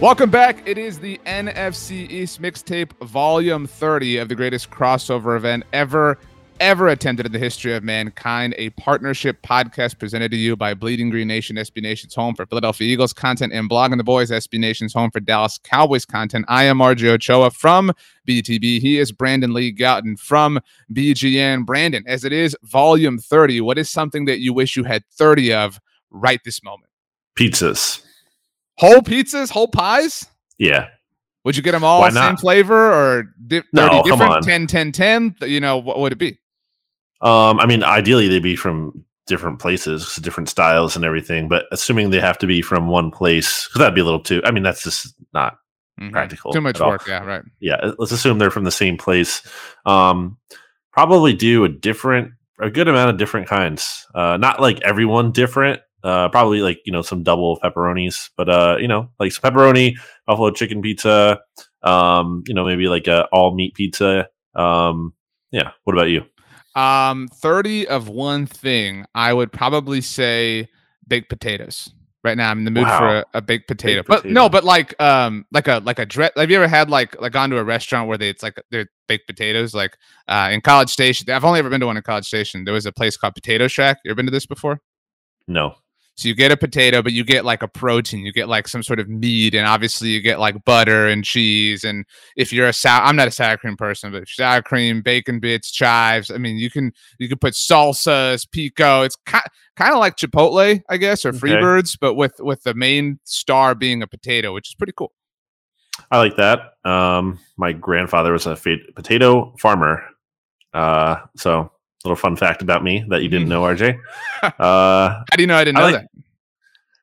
Welcome back. It is the NFC East Mixtape Volume 30 of the greatest crossover event ever, ever attempted in the history of mankind. A partnership podcast presented to you by Bleeding Green Nation, SB Nation's home for Philadelphia Eagles content, and Blogging the Boys, SB Nation's home for Dallas Cowboys content. I am RJ Ochoa from BTB. He is Brandon Lee Gowton from BGN. Brandon, as it is Volume 30, what is something that you wish you had 30 of right this moment? Pizzas. Whole pizzas, whole pies? Yeah. Would you get them all same flavor or di- 30 No, come different? on. 10, 10, 10? You know, what would it be? Um, I mean, ideally they'd be from different places, different styles and everything, but assuming they have to be from one place, because that'd be a little too, I mean, that's just not Mhm. practical. Too much at all. work. Yeah, right. Yeah. Let's assume they're from the same place. Um, probably do a different, a good amount of different kinds. Uh, not like everyone different. Uh, probably like, you know, some double pepperonis, but, uh, you know, like some pepperoni, buffalo chicken pizza, um, you know, maybe like a all meat pizza. Um, yeah. What about you? Um, 30 of one thing, I would probably say baked potatoes. Right now, I'm in the mood for a, a baked potato. Baked but no, but like um like a like a dress. Have you ever had like like gone to a restaurant where they it's like they're baked potatoes? Like uh in College Station. I've only ever been to one in College Station. There was a place called Potato Shack. You ever been to this before? No. So you get a potato, but you get like a protein. You get like some sort of meat, and obviously you get like butter and cheese. And if you're a sour, I'm not a sour cream person, but sour cream, bacon bits, chives. I mean, you can you can put salsas, pico. It's ki- kind of like Chipotle, I guess, or Okay. Freebirds, but with with the main star being a potato, which is pretty cool. I like that. Um, my grandfather was a potato farmer. Uh, so little fun fact about me that you didn't know, RJ. Uh, How do you know I didn't I know like- that?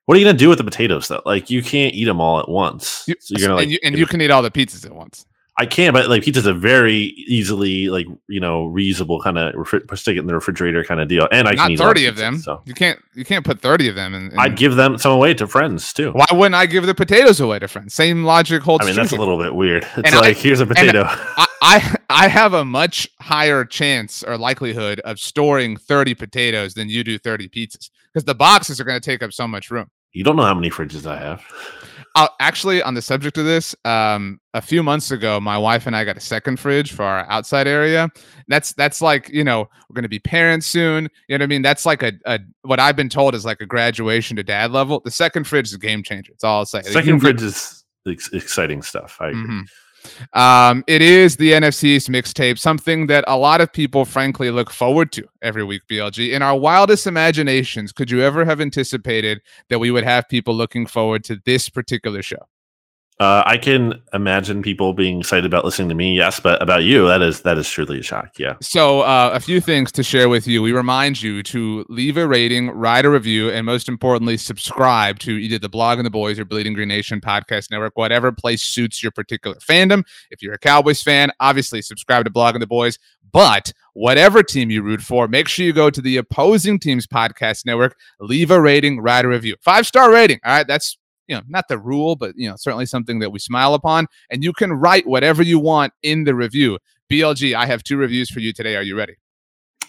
what are you gonna do with the potatoes though? Like you can't eat them all at once. You, so you're gonna like and you, and you can eat all the pizzas at once. I can, but like pizza's a very easily like you know reusable kind of refri- stick it in the refrigerator kind of deal, and I Not can eat thirty of pizzas, them. So You can't you can't put thirty of them. In, in- I'd give them some away to friends too. Why wouldn't I give the potatoes away to friends? Same logic holds I mean true that's a little bit weird. It's And I- like here's a potato. I, I I have a much higher chance or likelihood of storing 30 potatoes than you do 30 pizzas because the boxes are going to take up so much room. you don't know how many fridges I have. Uh, actually, on the subject of this, um, a few months ago, my wife and I got a second fridge for our outside area. That's that's like you know we're going to be parents soon. You know what I mean? That's like a, a what I've been told is like a graduation to dad level. The second fridge is a game changer. It's all I'll say. Second fridge is ex- exciting stuff. I agree. Um, it is the NFC's mixtape, something that a lot of people, frankly, look forward to every week. BLG. In our wildest imaginations, could you ever have anticipated that we would have people looking forward to this particular show? Uh, I can imagine people being excited about listening to me, yes, but about you, that is that is truly a shock. Yeah. So, uh, a few things to share with you. We remind you to leave a rating, write a review, and most importantly, subscribe to either the Blogging the Boys or Bleeding Green Nation podcast network, whatever place suits your particular fandom. If you're a Cowboys fan, obviously subscribe to Blogging the Boys. But whatever team you root for, make sure you go to the opposing team's podcast network, leave a rating, write a review. Five star rating. All right. That's you know, not the rule, but you know, certainly something that we smile upon. And you can write whatever you want in the review. BLG, I have two reviews for you today. Are you ready?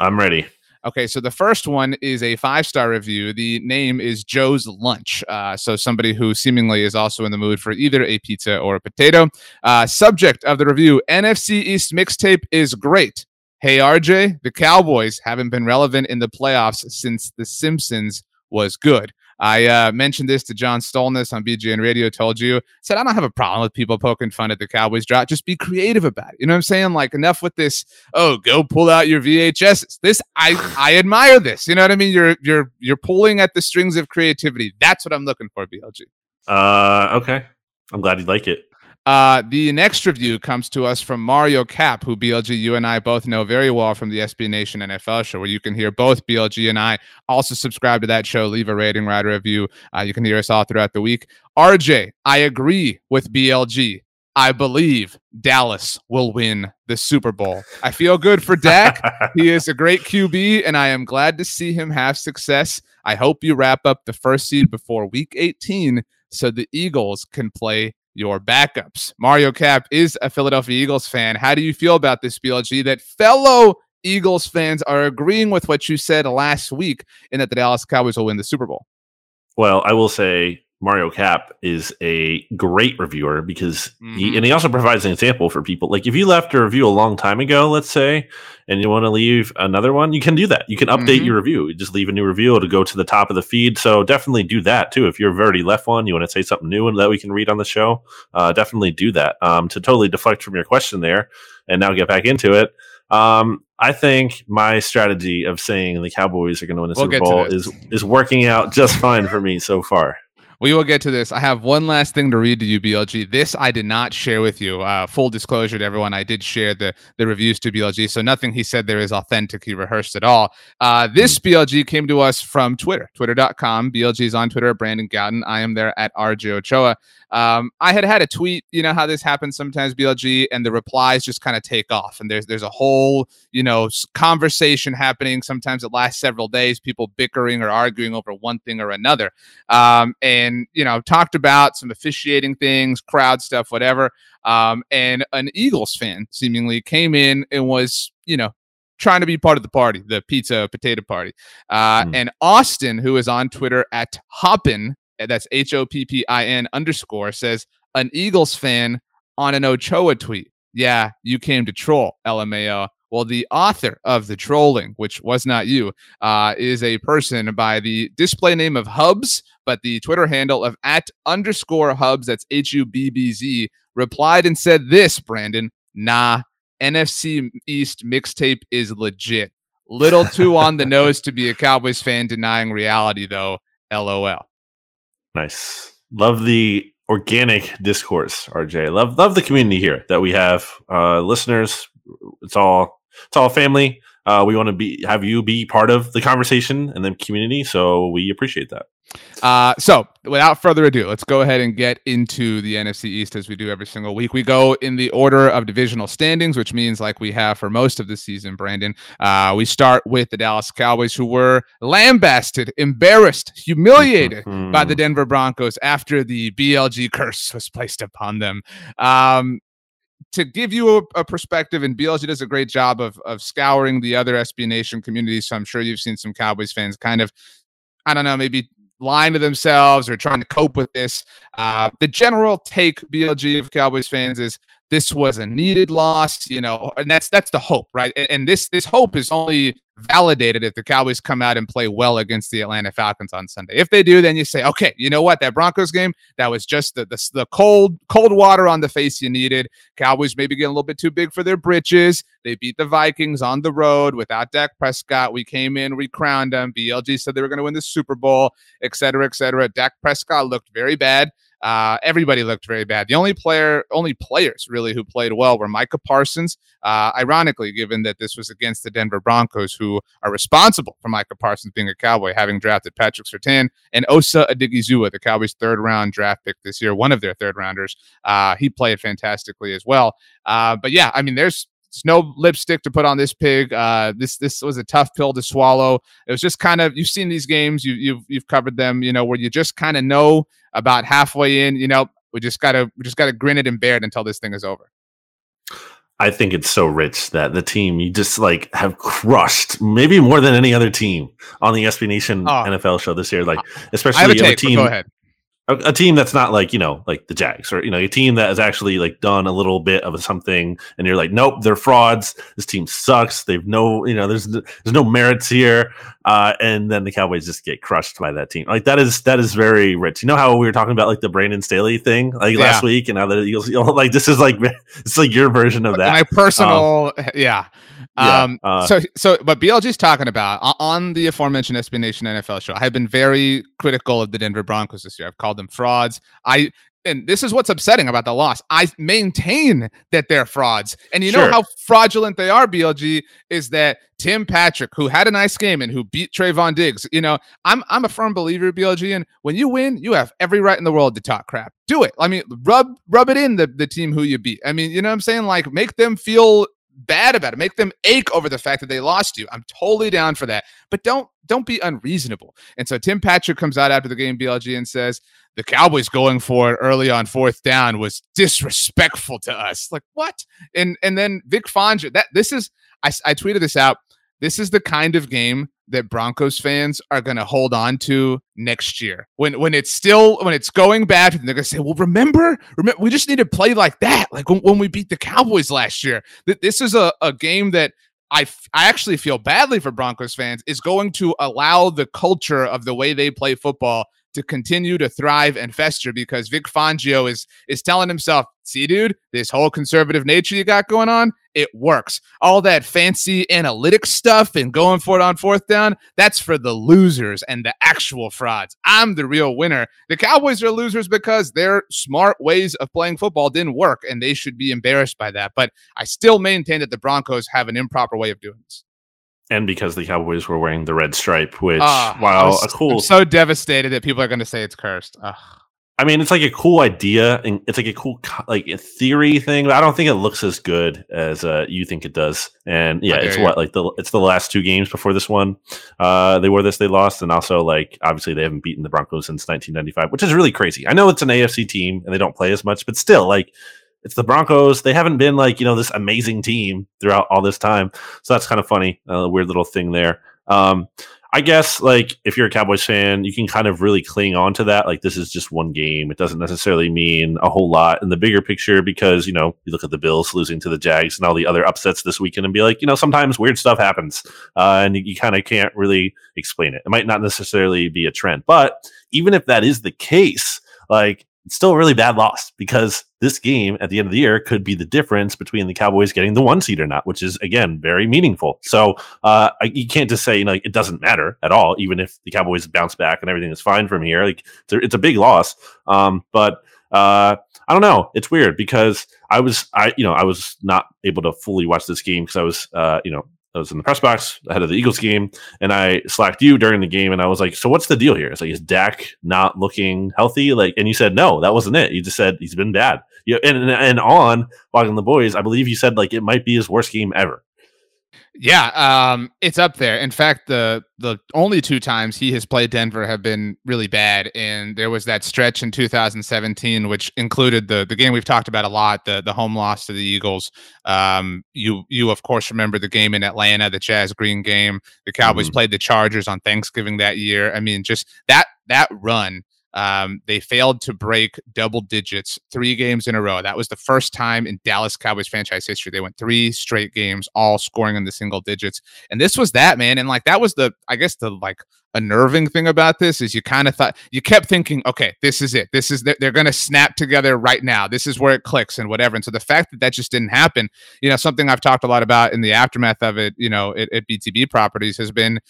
I'm ready. Okay, so the first one is a five star review. The name is Joe's Lunch. Uh, so somebody who seemingly is also in the mood for either a pizza or a potato. Uh, subject of the review NFC East mixtape is great. Hey, RJ, the Cowboys haven't been relevant in the playoffs since The Simpsons was good. I uh, mentioned this to John Stolnis on BGN Radio, told you, said, I don't have a problem with people poking fun at the Cowboys drop. Just be creative about it. You know what I'm saying? Like, enough with this, oh, go pull out your VHSs. This, I, I admire this. You know what I mean? You're, you're, you're pulling at the strings of creativity. That's what I'm looking for, BLG. Uh, okay. I'm glad you like it. Uh, the next review comes to us from Mario Cap, who BLG, you and I both know very well from the SB Nation NFL show, where you can hear both BLG and I. Also, subscribe to that show, leave a rating, write a review. Uh, you can hear us all throughout the week. RJ, I agree with BLG. I believe Dallas will win the Super Bowl. I feel good for Dak. he is a great QB, and I am glad to see him have success. I hope you wrap up the first seed before week 18 so the Eagles can play your backups. Mario Cap is a Philadelphia Eagles fan. How do you feel about this, BLG, that fellow Eagles fans are agreeing with what you said last week in that the Dallas Cowboys will win the Super Bowl? Well, I will say Mario Cap is a great reviewer because mm-hmm. he and he also provides an example for people. Like if you left a review a long time ago, let's say, and you want to leave another one, you can do that. You can update mm-hmm. your review. You just leave a new review to go to the top of the feed. So definitely do that too. If you've already left one, you want to say something new and that we can read on the show, uh, definitely do that. Um, to totally deflect from your question there, and now get back into it. Um, I think my strategy of saying the Cowboys are going to win the we'll Super Bowl is is working out just fine for me so far. We will get to this. I have one last thing to read to you, BLG. This I did not share with you. Uh, full disclosure to everyone, I did share the the reviews to BLG, so nothing he said there is authentic. He rehearsed at all. Uh, this BLG came to us from Twitter, twitter.com. BLG is on Twitter, Brandon Gowton. I am there at RJ Ochoa. Um, I had had a tweet, you know how this happens sometimes, BLG, and the replies just kind of take off, and there's there's a whole you know conversation happening. Sometimes it lasts several days, people bickering or arguing over one thing or another, um, and you know talked about some officiating things, crowd stuff, whatever. Um, and an Eagles fan seemingly came in and was you know trying to be part of the party, the pizza potato party. Uh, mm. And Austin, who is on Twitter at Hoppin, that's H O P P I N underscore says an Eagles fan on an Ochoa tweet. Yeah, you came to troll, LMAO. Well, the author of the trolling, which was not you, uh, is a person by the display name of Hubs, but the Twitter handle of at underscore Hubs, that's H U B B Z, replied and said this, Brandon, nah, NFC East mixtape is legit. Little too on the nose to be a Cowboys fan denying reality, though. LOL. Nice. Love the organic discourse, RJ. Love love the community here that we have. Uh, listeners, it's all it's all family. Uh, we want to be have you be part of the conversation and the community, so we appreciate that. Uh, so without further ado, let's go ahead and get into the NFC East as we do every single week. We go in the order of divisional standings, which means like we have for most of the season, Brandon. Uh, we start with the Dallas Cowboys, who were lambasted, embarrassed, humiliated by the Denver Broncos after the BLG curse was placed upon them. Um, to give you a, a, perspective, and BLG does a great job of of scouring the other SB Nation communities. So I'm sure you've seen some Cowboys fans kind of, I don't know, maybe lying to themselves or trying to cope with this. Uh, the general take BLG of Cowboys fans is this was a needed loss, you know, and that's that's the hope, right? And, and this this hope is only validated if the Cowboys come out and play well against the Atlanta Falcons on Sunday. If they do, then you say, okay, you know what? That Broncos game, that was just the, the, the cold, cold water on the face you needed. Cowboys maybe getting a little bit too big for their britches. They beat the Vikings on the road without Dak Prescott. We came in, we crowned them. BLG said they were going to win the Super Bowl, et cetera, et cetera. Dak Prescott looked very bad. Uh, everybody looked very bad. The only player, only players really who played well were Micah Parsons. Uh, ironically, given that this was against the Denver Broncos, who are responsible for Micah Parsons being a Cowboy, having drafted Patrick Surtain and Osa Odighizuwa, the Cowboys' third round draft pick this year, one of their third rounders. Uh, he played fantastically as well. Uh, but yeah, I mean, there's there's no lipstick to put on this pig. Uh, this this was a tough pill to swallow. It was just kind of you've seen these games, you, you've you've covered them, you know, where you just kind of know about halfway in. You know, we just gotta we just gotta grin it and bear it until this thing is over. I think it's so rich that the team you just like have crushed maybe more than any other team on the SB Nation Oh. NFL show this year. Like, especially a you have a take. team, Go ahead. A, a team that's not like you know like the Jags or you know a team that has actually like done a little bit of something, and you're like, nope, they're frauds. This team sucks. They've no you know there's there's no merits here, uh, and then the Cowboys just get crushed by that team. Like that is that is very rich. You know how we were talking about like the Brandon Staley thing like last week, and now the Eagles, you know, like this is like it's like your version of that. My personal, yeah. Yeah, Um, uh, so, so, but BLG's talking about on the aforementioned SB Nation NFL show. I've been very critical of the Denver Broncos this year. I've called them frauds. I, and this is what's upsetting about the loss. I maintain that they're frauds. And you know how fraudulent they are, BLG, is that Tim Patrick, who had a nice game and who beat Trevon Diggs, you know, I'm I'm a firm believer, BLG, and when you win, you have every right in the world to talk crap. Do it. I mean, rub rub it in the, the team who you beat. I mean, you know what I'm saying? Like make them feel bad about it. Make them ache over the fact that they lost you. I'm totally down for that. But don't don't be unreasonable. And so Tim Patrick comes out after the game, BLG, and says the Cowboys going for it early on fourth down was disrespectful to us. Like what? And and then Vic Fangio. That this is I tweeted this out. This is the kind of game that Broncos fans are going to hold on to next year. When when it's still when it's going bad, they're going to say, "Well, remember, remember, we just need to play like that, like when, when we beat the Cowboys last year." Th- This is a, a game that I f- I actually feel badly for Broncos fans is going to allow the culture of the way they play football to continue to thrive and fester because Vic Fangio is is telling himself, "See, dude, this whole conservative nature you got going on, it works. All that fancy analytics stuff and going for it on fourth down, that's for the losers and the actual frauds. I'm the real winner. The Cowboys are losers because their smart ways of playing football didn't work and they should be embarrassed by that. But I still maintain that the Broncos have an improper way of doing this. and because the Cowboys were wearing the red stripe, which ah, I while was- a cool I'm so devastated that people are going to say it's cursed. Ugh. I mean, it's like a cool idea, and it's like a cool like a theory thing. But I don't think it looks as good as uh, you think it does. And yeah, it's what like the it's the last two games before this one. Uh, they wore this, they lost, and also like obviously they haven't beaten the Broncos since 1995, which is really crazy. I know it's an AFC team and they don't play as much, but still, like it's the Broncos. They haven't been like you know this amazing team throughout all this time. So that's kind of funny, a weird little thing there. Um, I guess like if you're a Cowboys fan, you can kind of really cling on to that. Like this is just one game. It doesn't necessarily mean a whole lot in the bigger picture because, you know, you look at the Bills losing to the Jags and all the other upsets this weekend and be like, you know, sometimes weird stuff happens. Uh, and you, you kind of can't really explain it. It might not necessarily be a trend. But even if that is the case, like it's still a really bad loss because this game at the end of the year could be the difference between the Cowboys getting the one seed or not, which is again very meaningful. So uh, you can't just say you know like, it doesn't matter at all, even if the Cowboys bounce back and everything is fine from here. Like it's a, it's a big loss, um, but uh, I don't know. It's weird because I was I you know I was not able to fully watch this game because I was uh, you know I was in the press box ahead of the Eagles game, and I slacked you during the game, and I was like, "So what's the deal here?" It's like, "Is Dak not looking healthy?" Like, and you said, "No, that wasn't it." You just said he's been bad. Yeah, and, and on walking the boys, I believe you said like it might be his worst game ever. Yeah, um, it's up there. In fact, the the only two times he has played Denver have been really bad, and there was that stretch in 2017, which included the the game we've talked about a lot, the the home loss to the Eagles. Um, you you of course remember the game in Atlanta, the Chaz Green game. The Cowboys Mhm. played the Chargers on Thanksgiving that year. I mean, just that that run. Um, they failed to break double digits three games in a row. That was the first time in Dallas Cowboys franchise history. They went three straight games, all scoring in the single digits. And this was that, man. And like that was the, I guess the like unnerving thing about this is you kind of thought you kept thinking, okay, this is it. This is they're, they're going to snap together right now. This is where it clicks and whatever. And so the fact that that just didn't happen, you know, something I've talked a lot about in the aftermath of it, you know, at, at BTB properties has been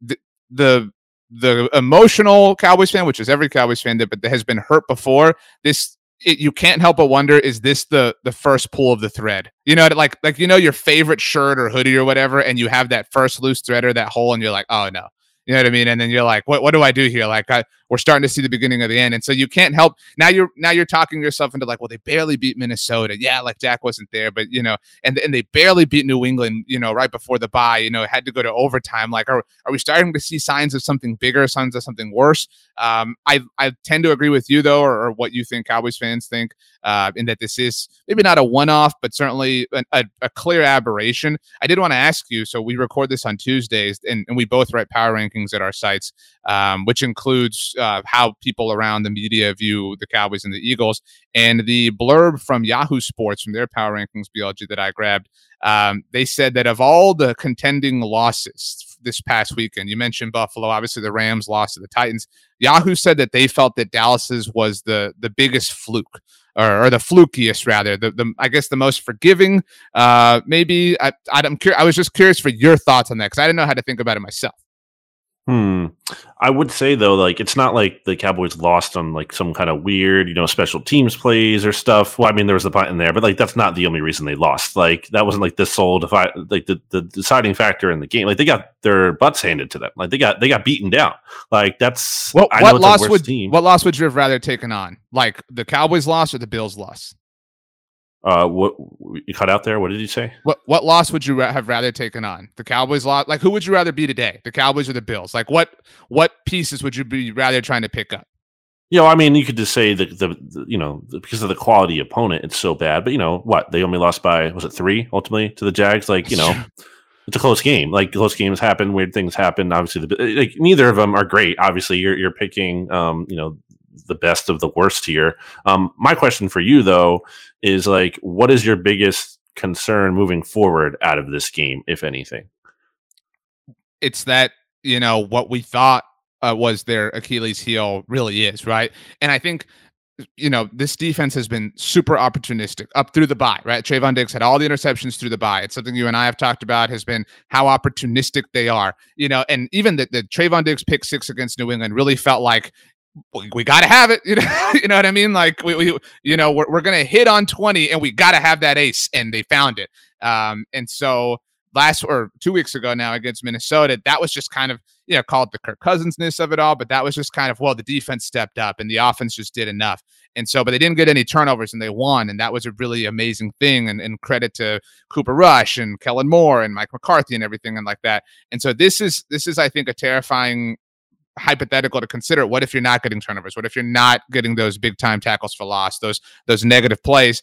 the, the the emotional Cowboys fan, which is every Cowboys fan that but that has been hurt before. This it, you can't help but wonder: is this the the first pull of the thread? You know, like like you know your favorite shirt or hoodie or whatever, and you have that first loose thread or that hole, and you're like, oh no. You know what I mean? And then you're like, what, what do I do here? Like, I, we're starting to see the beginning of the end. And so you can't help now. You're now you're talking yourself into like, well, they barely beat Minnesota. Yeah, like Dak wasn't there, but you know, and and they barely beat New England. You know, right before the bye. You know, had to go to overtime. Like, are are we starting to see signs of something bigger, signs of something worse? Um, I I tend to agree with you though, or, or what you think Cowboys fans think, uh, in that this is maybe not a one-off, but certainly a, a, a clear aberration. I did want to ask you. So we record this on Tuesdays, and, and we both write power rankings at our sites, um, which includes uh, how people around the media view the Cowboys and the Eagles. And the blurb from Yahoo Sports from their power rankings BLG that I grabbed, um, they said that of all the contending losses this past weekend, you mentioned Buffalo, obviously the Rams lost to the Titans. Yahoo said that they felt that Dallas's was the the biggest fluke. Or, or, the flukiest rather the, the i guess the most forgiving uh maybe i i'm curious i was just curious for your thoughts on that because i didn't know how to think about it myself Hmm. I would say though, like it's not like the Cowboys lost on like some kind of weird, you know, special teams plays or stuff. Well, I mean, there was a punt in there, but like that's not the only reason they lost. Like that wasn't like the sole defi- like the, the deciding factor in the game. Like they got their butts handed to them. Like they got they got beaten down. Like that's what, what loss would team. what loss would you have rather taken on? Like the Cowboys loss or the Bills loss? Uh, what you cut out there? What did you say? What what loss would you have rather taken on? The Cowboys loss? Like who would you rather be today? The Cowboys or the Bills? Like what what pieces would you be rather trying to pick up? You know, I mean, you could just say that the, the you know the, because of the quality opponent, it's so bad. But you know what? They only lost by was it three ultimately to the Jags? Like you know. it's a close game. Like close games happen, weird things happen. Obviously, the, like neither of them are great. Obviously, you're you're picking, um, you know, the best of the worst here. Um, my question for you though is like, what is your biggest concern moving forward out of this game, if anything? It's that you know what we thought uh, was their Achilles heel really is right, and I think you know, this defense has been super opportunistic up through the bye, right? Trevon Diggs had all the interceptions through the bye. It's something you and I have talked about has been how opportunistic they are, you know, and even the, the Trevon Diggs pick six against New England really felt like we, got to have it. You know, you know what I mean? Like we, we you know, we're, we're going to hit on 20 and we got to have that ace and they found it. Um, and so last or two weeks ago now against Minnesota, that was just kind of, you know, called the Kirk Cousinsness of it all, but that was just kind of, well, the defense stepped up and the offense just did enough. And so, but they didn't get any turnovers and they won. And that was a really amazing thing. And, and credit to Cooper Rush and Kellen Moore and Mike McCarthy and everything and like that. And so this is, this is, I think, a terrifying hypothetical to consider. What if you're not getting turnovers? What if you're not getting those big time tackles for loss, those those negative plays?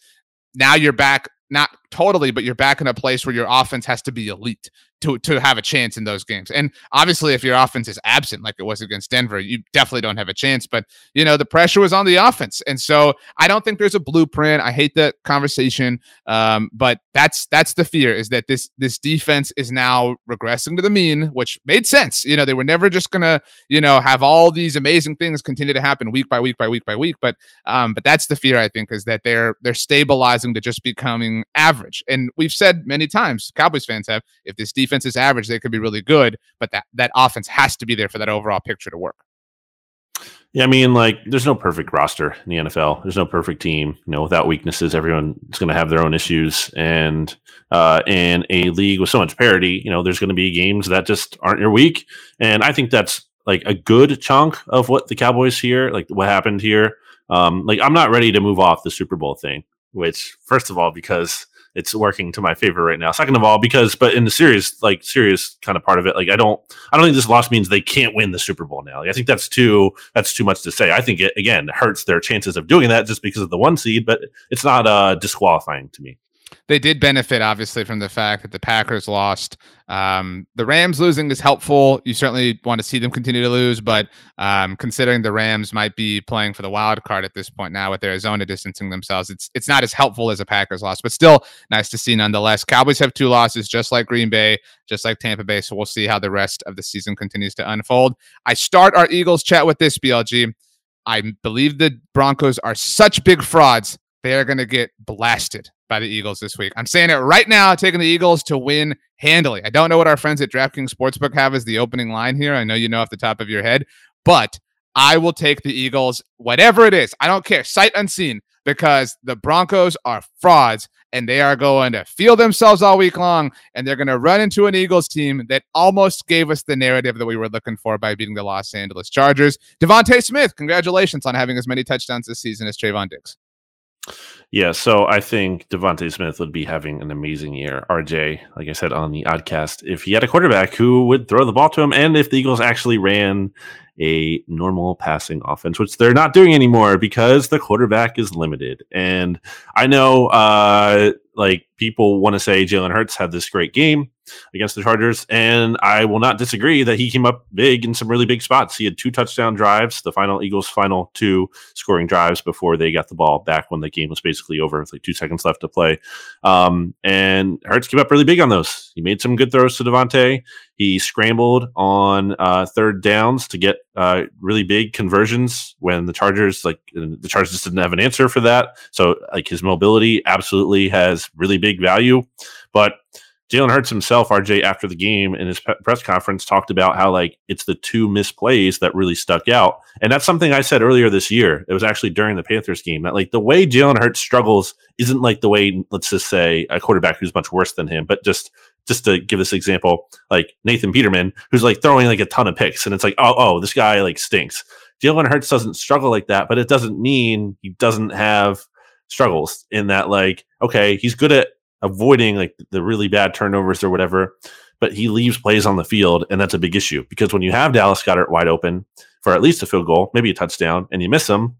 Now you're back not totally, but you're back in a place where your offense has to be elite to to have a chance in those games. And obviously, if your offense is absent, like it was against Denver, you definitely don't have a chance. But you know, the pressure was on the offense, and so I don't think there's a blueprint. I hate that conversation, um, but that's that's the fear is that this this defense is now regressing to the mean, which made sense. You know, they were never just gonna you know have all these amazing things continue to happen week by week by week by week. But um, but that's the fear I think is that they're they're stabilizing to just becoming average. And we've said many times, Cowboys fans have, if this defense is average, they could be really good, but that that offense has to be there for that overall picture to work. Yeah, I mean, like, there's no perfect roster in the NFL. There's no perfect team. You know, without weaknesses, everyone's going to have their own issues. And uh, in a league with so much parity, you know, there's going to be games that just aren't your week. And I think that's like a good chunk of what the Cowboys here, like what happened here. Um, like, I'm not ready to move off the Super Bowl thing which first of all because it's working to my favor right now. Second of all, because but in the serious like serious kind of part of it, like I don't I don't think this loss means they can't win the Super Bowl now. Like, I think that's too that's too much to say. I think it again hurts their chances of doing that just because of the one seed, but it's not uh disqualifying to me they did benefit obviously from the fact that the Packers lost. Um, the Rams losing is helpful. You certainly want to see them continue to lose, but um, considering the Rams might be playing for the wild card at this point now with Arizona distancing themselves, it's it's not as helpful as a Packers loss, but still nice to see nonetheless. Cowboys have two losses, just like Green Bay, just like Tampa Bay. So we'll see how the rest of the season continues to unfold. I start our Eagles chat with this BLG. I believe the Broncos are such big frauds. They are going to get blasted by the Eagles this week. I'm saying it right now, taking the Eagles to win handily. I don't know what our friends at DraftKings Sportsbook have as the opening line here. I know you know off the top of your head, but I will take the Eagles, whatever it is. I don't care, sight unseen, because the Broncos are frauds and they are going to feel themselves all week long, and they're going to run into an Eagles team that almost gave us the narrative that we were looking for by beating the Los Angeles Chargers. DeVonta Smith, congratulations on having as many touchdowns this season as Trevon Diggs. Yeah, so I think DeVonta Smith would be having an amazing year. RJ, like I said on the oddcast, if he had a quarterback who would throw the ball to him, and if the Eagles actually ran a normal passing offense, which they're not doing anymore because the quarterback is limited. And I know, uh, like people want to say Jalen Hurts had this great game against the Chargers, and I will not disagree that he came up big in some really big spots. He had two touchdown drives, the final Eagles' final two scoring drives before they got the ball back when the game was basically over with like two seconds left to play. Um, and Hurts came up really big on those. He made some good throws to DeVonta. He scrambled on uh, third downs to get uh, really big conversions when the Chargers like the Chargers didn't have an answer for that. So like his mobility absolutely has really big value, but Jalen Hurts himself, RJ, after the game in his pe- press conference, talked about how like it's the two misplays that really stuck out, and that's something I said earlier this year. It was actually during the Panthers game that like the way Jalen Hurts struggles isn't like the way let's just say a quarterback who's much worse than him, but just just to give this example, like Nathan Peterman, who's like throwing like a ton of picks, and it's like oh oh this guy like stinks. Jalen Hurts doesn't struggle like that, but it doesn't mean he doesn't have struggles in that like okay he's good at avoiding like the really bad turnovers or whatever, but he leaves plays on the field, and that's a big issue because when you have Dallas Goedert wide open for at least a field goal, maybe a touchdown, and you miss him,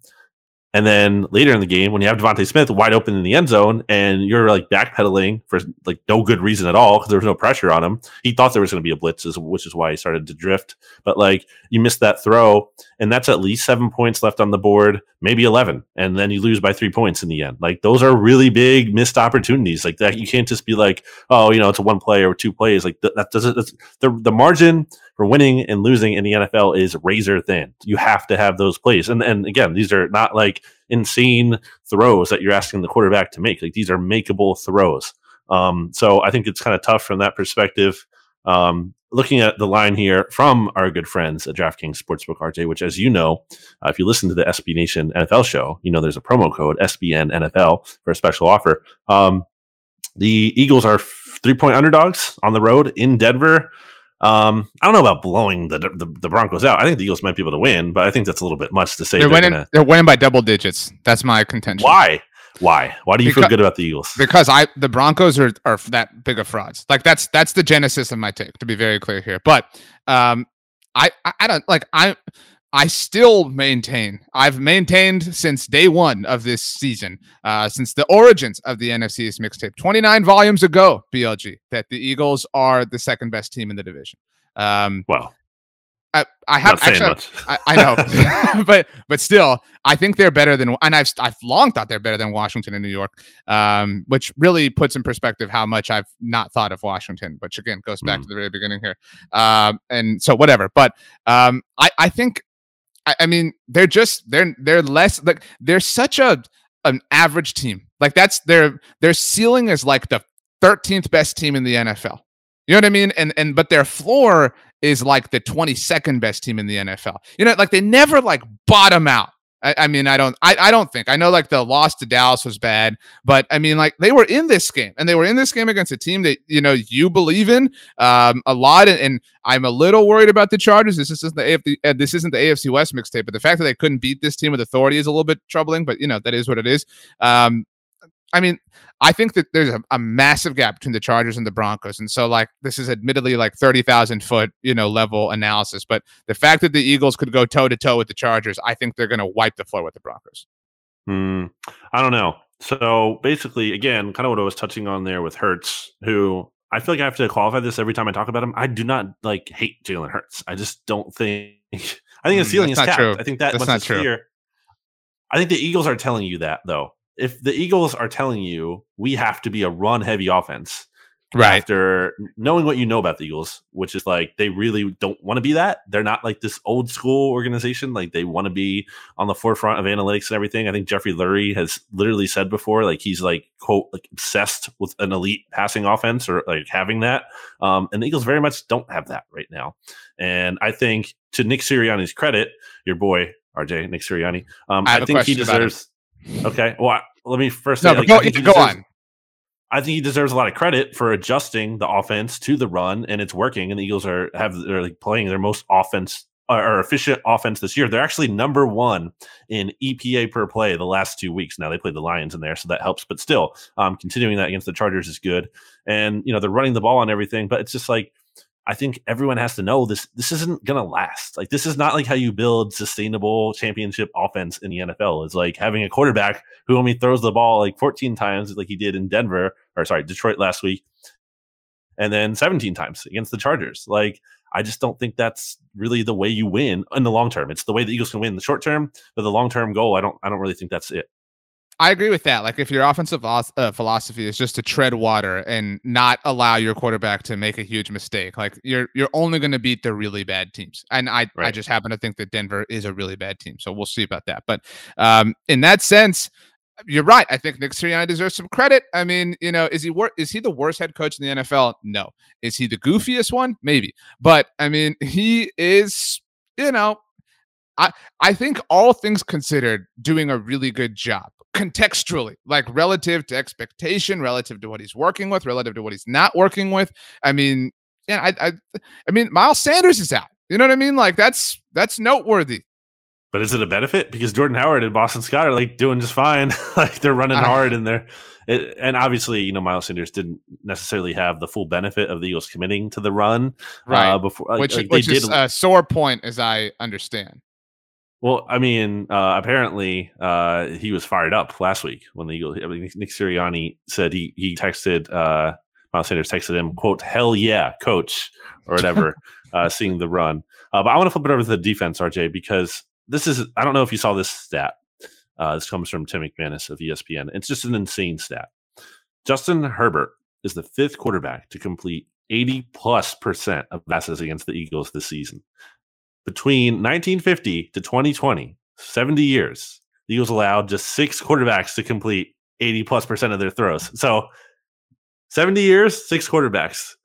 and then later in the game, when you have DeVonta Smith wide open in the end zone and you're like backpedaling for like no good reason at all because there was no pressure on him, he thought there was going to be a blitz, which is why he started to drift. But like you missed that throw, and that's at least seven points left on the board, maybe 11. And then you lose by three points in the end. Like those are really big missed opportunities. Like that, you can't just be like, oh, you know, it's a one play or two plays. Like that, that doesn't, the, the margin for winning and losing in the NFL is razor thin. You have to have those plays. And and again, these are not like insane throws that you're asking the quarterback to make. Like these are makeable throws. Um, so I think it's kind of tough from that perspective. Um, looking at the line here from our good friends at DraftKings Sportsbook RJ, which, as you know, uh, if you listen to the SB Nation NFL show, you know there's a promo code SBN NFL for a special offer. Um, the Eagles are three point underdogs on the road in Denver. Um, I don't know about blowing the, the, the Broncos out. I think the Eagles might be able to win, but I think that's a little bit much to say. They're, they're winning. Gonna... They're winning by double digits. That's my contention. Why? Why? Why do you because, feel good about the Eagles? Because I the Broncos are are that big of frauds. Like that's that's the genesis of my take. To be very clear here, but um, I I, I don't like I. I still maintain, I've maintained since day one of this season, uh, since the origins of the NFC's mixtape, 29 volumes ago, BLG, that the Eagles are the second best team in the division. Um, well, I, I have actually, I, I, know, but but still, I think they're better than, and I've I've long thought they're better than Washington and New York, um, which really puts in perspective how much I've not thought of Washington, which again goes back mm. to the very beginning here, um, and so whatever. But um, I I think I, I mean, they're just they're they're less like they're such a an average team. Like that's their their ceiling is like the 13th best team in the NFL. You know what I mean? And and but their floor is like the 22nd best team in the NFL. You know, like they never like bottom out. I, I, mean, I don't, I, I don't think. I know like the loss to Dallas was bad, but I mean, like they were in this game, and they were in this game against a team that you know you believe in um, a lot. And, and, I'm a little worried about the Chargers. This isn't the AFC, uh, this isn't the AFC West mixtape, but the fact that they couldn't beat this team with authority is a little bit troubling. But you know that is what it is. Um, I mean, I think that there's a, a, massive gap between the Chargers and the Broncos. And so, like, this is admittedly like 30,000 foot, you know, level analysis. But the fact that the Eagles could go toe to toe with the Chargers, I think they're going to wipe the floor with the Broncos. Hmm. I don't know. So basically, again, kind of what I was touching on there with Hurts, who I feel like I have to qualify this every time I talk about him. I do not like hate Jalen Hurts. I just don't think. I think the hmm, ceiling is capped. True. I think that that's not true. Clear. I think the Eagles are telling you that though if the Eagles are telling you we have to be a run heavy offense, right? After knowing what you know about the Eagles, which is like they really don't want to be that. They're not like this old school organization. Like they want to be on the forefront of analytics and everything. I think Jeffrey Lurie has literally said before, like he's like quote like obsessed with an elite passing offense or like having that. Um, and the Eagles very much don't have that right now. And I think to Nick Sirianni's credit, your boy RJ Nick Sirianni, um, I, I think he deserves Okay. Well, let me first. No, like, go, go on. I think he deserves a lot of credit for adjusting the offense to the run, and it's working. And the Eagles are have they're like playing their most offense or efficient offense this year. They're actually number one in EPA per play the last two weeks. Now they played the Lions in there, so that helps. But still, um, continuing that against the Chargers is good. And you know they're running the ball on everything, but it's just like I think everyone has to know this. This isn't gonna last. Like this is not like how you build sustainable championship offense in the NFL. It's like having a quarterback who only throws the ball like 14 times, like he did in Denver or sorry Detroit last week, and then 17 times against the Chargers. Like I just don't think that's really the way you win in the long term. It's the way the Eagles can win in the short term, but the long term goal, I don't, I don't really think that's it. I agree with that. Like if your offensive uh, philosophy is just to tread water and not allow your quarterback to make a huge mistake, like you're you're only going to beat the really bad teams. And I right. I just happen to think that Denver is a really bad team, so we'll see about that. But um, in that sense, you're right. I think Nick Sirianni deserves some credit. I mean, you know, is he wor- is he the worst head coach in the NFL? No. Is he the goofiest one? Maybe. But I mean, he is, you know, I I think all things considered, doing a really good job contextually, like relative to expectation, relative to what he's working with, relative to what he's not working with. I mean, yeah, I I, I mean, Miles Sanders is out. You know what I mean? Like that's that's noteworthy. But is it a benefit? Because Jordan Howard and Boston Scott are like doing just fine. like they're running uh, hard and they're it, and obviously, you know, Miles Sanders didn't necessarily have the full benefit of the Eagles committing to the run, right? Uh, before, which, like, which is did, a sore point, as I understand. Well, I mean, uh, apparently uh, he was fired up last week when the Eagles. I mean, Nick Sirianni said he he texted uh, Miles Sanders texted him quote Hell yeah, coach or whatever, uh, seeing the run. Uh, but I want to flip it over to the defense, RJ, because this is I don't know if you saw this stat. Uh, this comes from Tim McManus of ESPN. It's just an insane stat. Justin Herbert is the fifth quarterback to complete 80 plus percent of passes against the Eagles this season. Between 1950 to 2020, 70 years, the Eagles allowed just six quarterbacks to complete 80 plus percent of their throws. So 70 years, six quarterbacks.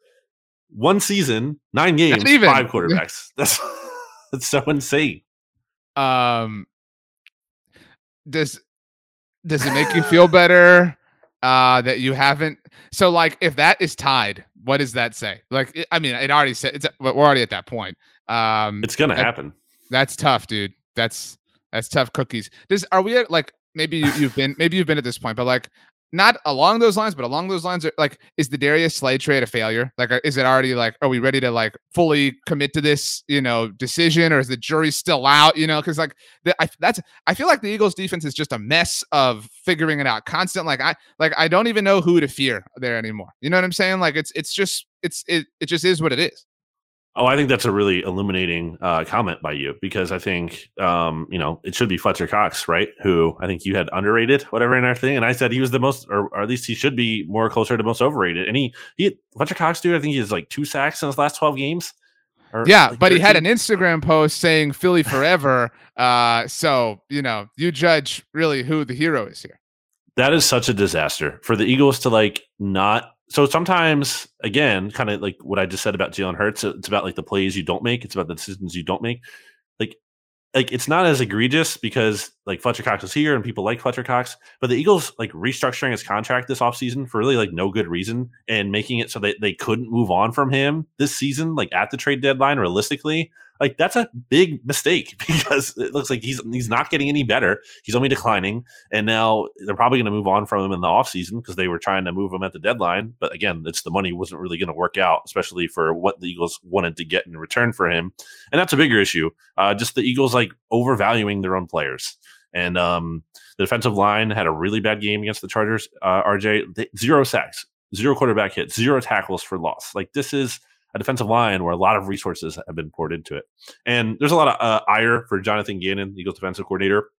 One season, nine games, five quarterbacks. That's that's so insane. Um, does does it make you feel better uh, that you haven't? So, like, if that is tied, what does that say? Like, I mean, it already said it's. We're already at that point. Um, it's gonna that, happen. That's tough, dude. That's that's tough cookies. Does are we at like maybe you, you've been maybe you've been at this point, but like not along those lines, but along those lines, like, is the Darius Slay trade a failure? Like, is it already like, are we ready to like fully commit to this, you know, decision, or is the jury still out? You know, because like, the, I that's I feel like the Eagles' defense is just a mess of figuring it out. Constant, like I like I don't even know who to fear there anymore. You know what I'm saying? Like, it's it's just it's it it just is what it is. Oh, I think that's a really illuminating uh, comment by you because I think um, you know it should be Fletcher Cox, right? Who I think you had underrated, whatever in our thing, and I said he was the most, or, or at least he should be more closer to most overrated. And he, he Fletcher Cox, dude, I think he has like two sacks in his last twelve games. yeah, like but 13. he had an Instagram post saying Philly forever. uh, so you know, you judge really who the hero is here. That is such a disaster for the Eagles to like not so sometimes again kind of like what i just said about jalen hurts it's about like the plays you don't make it's about the decisions you don't make. Like like it's not as egregious because like fletcher cox is here and people like fletcher cox but the eagles like restructuring his contract this offseason for really like no good reason and making it so that they couldn't move on from him this season like at the trade deadline realistically like that's a big mistake because it looks like he's he's not getting any better. He's only declining, and now they're probably going to move on from him in the offseason because they were trying to move him at the deadline. But again, it's the money wasn't really going to work out, especially for what the Eagles wanted to get in return for him, and that's a bigger issue. Uh, just the Eagles like overvaluing their own players. And um, the defensive line had a really bad game against the Chargers. Uh, RJ, they, zero sacks, zero quarterback hits, zero tackles for loss. Like this is a defensive line where a lot of resources have been poured into it. And there's a lot of uh, ire for Jonathan Gannon, Eagles defensive coordinator,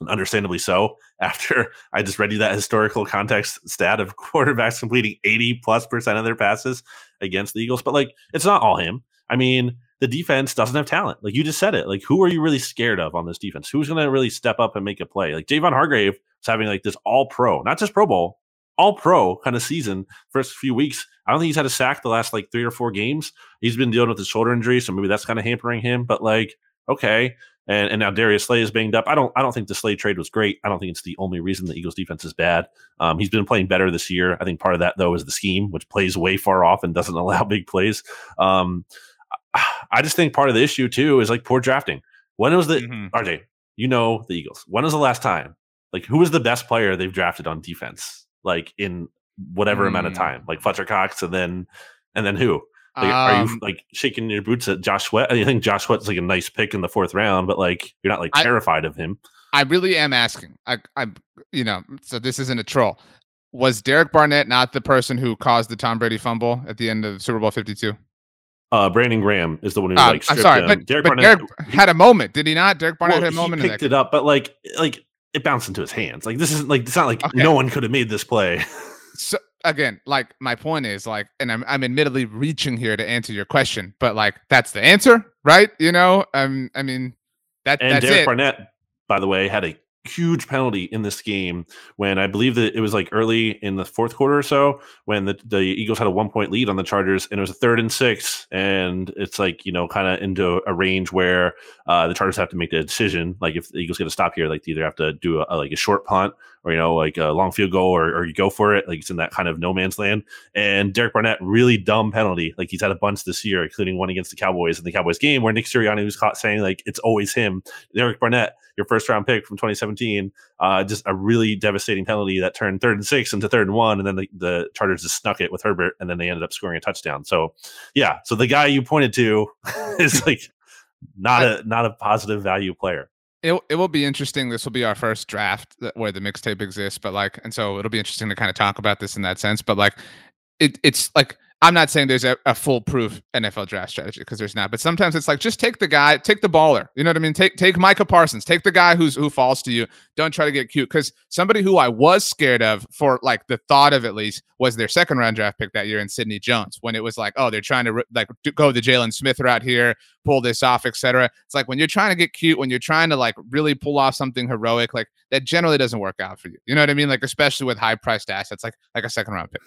and understandably so. After I just read you that historical context stat of quarterbacks completing 80 plus percent of their passes against the Eagles, but like it's not all him. I mean, the defense doesn't have talent. Like you just said it. Like who are you really scared of on this defense? Who's going to really step up and make a play? Like Javon Hargrave is having like this all pro, not just Pro Bowl, all pro kind of season first few weeks. I don't think he's had a sack the last like three or four games. He's been dealing with his shoulder injury, so maybe that's kind of hampering him. But like, okay, and, and now Darius Slay is banged up. I don't I don't think the Slay trade was great. I don't think it's the only reason the Eagles defense is bad. Um, he's been playing better this year. I think part of that though is the scheme, which plays way far off and doesn't allow big plays. Um, I just think part of the issue too is like poor drafting. When was the mm-hmm. RJ? You know the Eagles. When was the last time? Like who was the best player they've drafted on defense? Like in whatever mm. amount of mm. time? Like Fletcher Cox, and then and then who? Like, um, are you um, like shaking your boots at Josh Sweat? I think Josh Sweat's like a nice pick in the fourth round, but like you're not like terrified I, of him. I really am asking. I, I, you know, so this isn't a troll. Was Derek Barnett not the person who caused the Tom Brady fumble at the end of Super Bowl Fifty Two? Uh, Brandon Graham is the one who uh, like. I'm sorry, him. but, Derek, but Barnett, Derek had a moment, did he not? Derek Barnett well, had a moment. He picked it up, but like, like it bounced into his hands. Like this isn't like it's not like okay. no one could have made this play. so again, like my point is like, and I'm I'm admittedly reaching here to answer your question, but like that's the answer, right? You know, um, I mean that and that's Derek it. Barnett, by the way, had a huge penalty in this game when I believe that it was like early in the fourth quarter or so when the, the Eagles had a one point lead on the Chargers and it was a third and six. And it's like, you know, kind of into a range where uh, the Chargers have to make the decision. Like if the Eagles get a stop here, like they either have to do a, a, like a short punt or, you know, like a long field goal or, or you go for it. Like it's in that kind of no man's land. And Derek Barnett, really dumb penalty. Like he's had a bunch this year, including one against the Cowboys in the Cowboys game where Nick Sirianni was caught saying like, it's always him. Derek Barnett, your first round pick from 2017. Uh, just a really devastating penalty that turned third and six into third and one, and then the, the Chargers just snuck it with Herbert, and then they ended up scoring a touchdown. So, yeah, so the guy you pointed to is like not a not a positive value player. It, it will be interesting. This will be our first draft where the mixtape exists, but like, and so it'll be interesting to kind of talk about this in that sense. But like, it it's like I'm not saying there's a, a foolproof NFL draft strategy because there's not, but sometimes it's like just take the guy, take the baller. You know what I mean? Take take Micah Parsons, take the guy who's who falls to you. Don't try to get cute because somebody who I was scared of for like the thought of at least was their second round draft pick that year in Sidney Jones when it was like, oh, they're trying to like go the Jaylon Smith route here, pull this off, etc. It's like when you're trying to get cute, when you're trying to like really pull off something heroic, like that generally doesn't work out for you. You know what I mean? Like especially with high priced assets, like like a second round pick.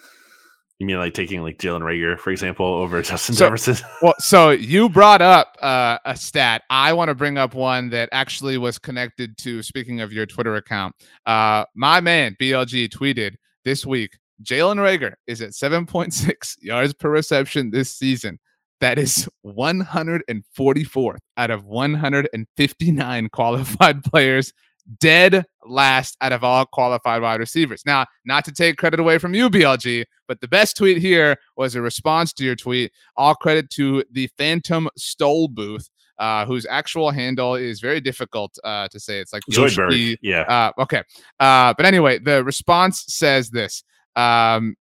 You mean like taking like Jalen Reagor, for example, over Justin so, Jefferson? well, so you brought up uh, a stat. I want to bring up one that actually was connected to. Speaking of your Twitter account, uh, my man BLG tweeted this week: Jalen Reagor is at 7.6 yards per reception this season. That is 144th out of 159 qualified players dead last out of all qualified wide receivers. Now, not to take credit away from you, BLG, but the best tweet here was a response to your tweet. All credit to the Phantom Stole Booth. Uh, whose actual handle is very difficult uh, to say. It's like Zoidberg. Yeah. Uh, okay. Uh, but anyway, the response says this. Um,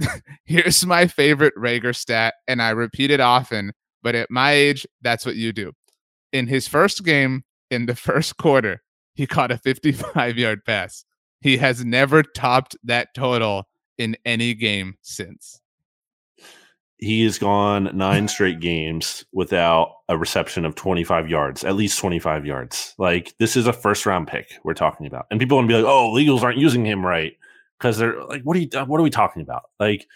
here's my favorite Reagor stat, and I repeat it often, but at my age, that's what you do. In his first game, in the first quarter, he caught a 55 yard pass. He has never topped that total in any game since. He has gone nine straight games without a reception of 25 yards, at least 25 yards. Like, this is a first round pick we're talking about. And people want to be like, oh, Eagles aren't using him right. Because they're like, what are you, uh, what are we talking about? Like,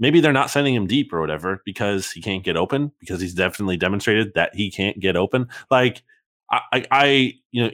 maybe they're not sending him deep or whatever because he can't get open because he's definitely demonstrated that he can't get open. Like, I, I, I you know,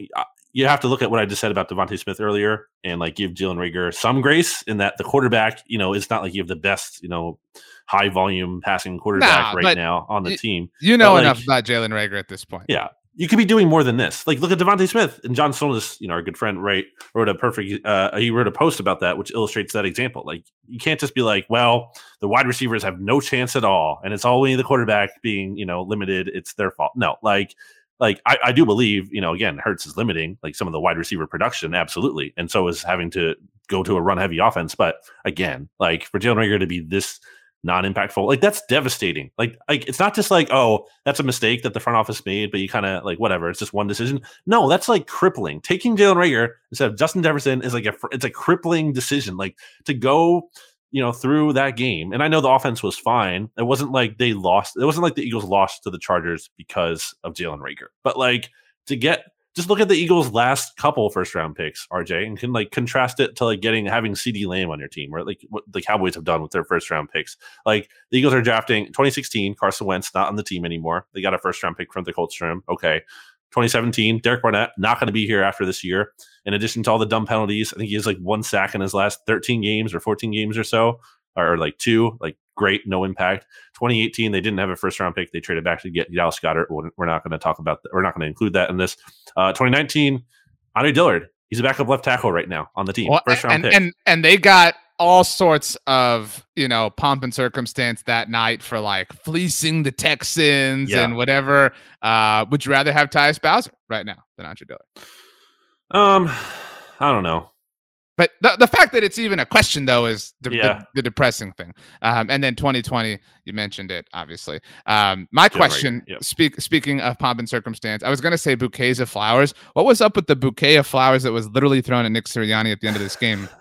you have to look at what I just said about DeVonta Smith earlier and like give Jalen Reagor some grace in that the quarterback, you know, it's not like you have the best, you know, high volume passing quarterback nah, right now on the y- team. You know but, enough like, about Jalen Reagor at this point. Yeah. You could be doing more than this. Like, look at DeVonta Smith and John Stolnis, you know, our good friend, right? Wrote a perfect, uh, he wrote a post about that, which illustrates that example. Like, you can't just be like, well, the wide receivers have no chance at all, and it's only the quarterback being, you know, limited. It's their fault. No, like, like I, I do believe, you know, again, Hurts is limiting like some of the wide receiver production, absolutely, and so is having to go to a run heavy offense. But again, like for Jalen Reagor to be this non-impactful, like that's devastating. Like, like it's not just like, oh, that's a mistake that the front office made, but you kind of like whatever. It's just one decision. No, that's like crippling. Taking Jalen Reagor instead of Justin Jefferson is like a it's a crippling decision. Like to go you know, through that game. And I know the offense was fine. It wasn't like they lost. It wasn't like the Eagles lost to the Chargers because of Jalen Reagor. But like to get just look at the Eagles' last couple first round picks, RJ, and can like contrast it to like getting having CeeDee Lamb on your team, or like what the Cowboys have done with their first round picks. Like the Eagles are drafting 2016 Carson Wentz not on the team anymore. They got a first round pick from the Colts from okay. 2017, Derek Barnett not going to be here after this year. In addition to all the dumb penalties, I think he has like one sack in his last 13 games or 14 games or so, or like two. Like great, no impact. 2018, they didn't have a first round pick. They traded back to get Dallas Goedert. We're not going to talk about. That. We're not going to include that in this. Uh, 2019, Andre Dillard. He's a backup left tackle right now on the team. Well, first round and, pick. and and they got all sorts of you know pomp and circumstance that night for like fleecing the Texans Yeah. and whatever. Uh, would you rather have Tyus Bowser right now than Andre Dillard? um, I don't know. But the, the fact that it's even a question though is the, Yeah. the, the depressing thing. Um, and then 2020, you mentioned it obviously. Um, my right. question, Yep. speak speaking of pomp and circumstance, I was going to say bouquets of flowers. What was up with the bouquet of flowers that was literally thrown at Nick Sirianni at the end of this game?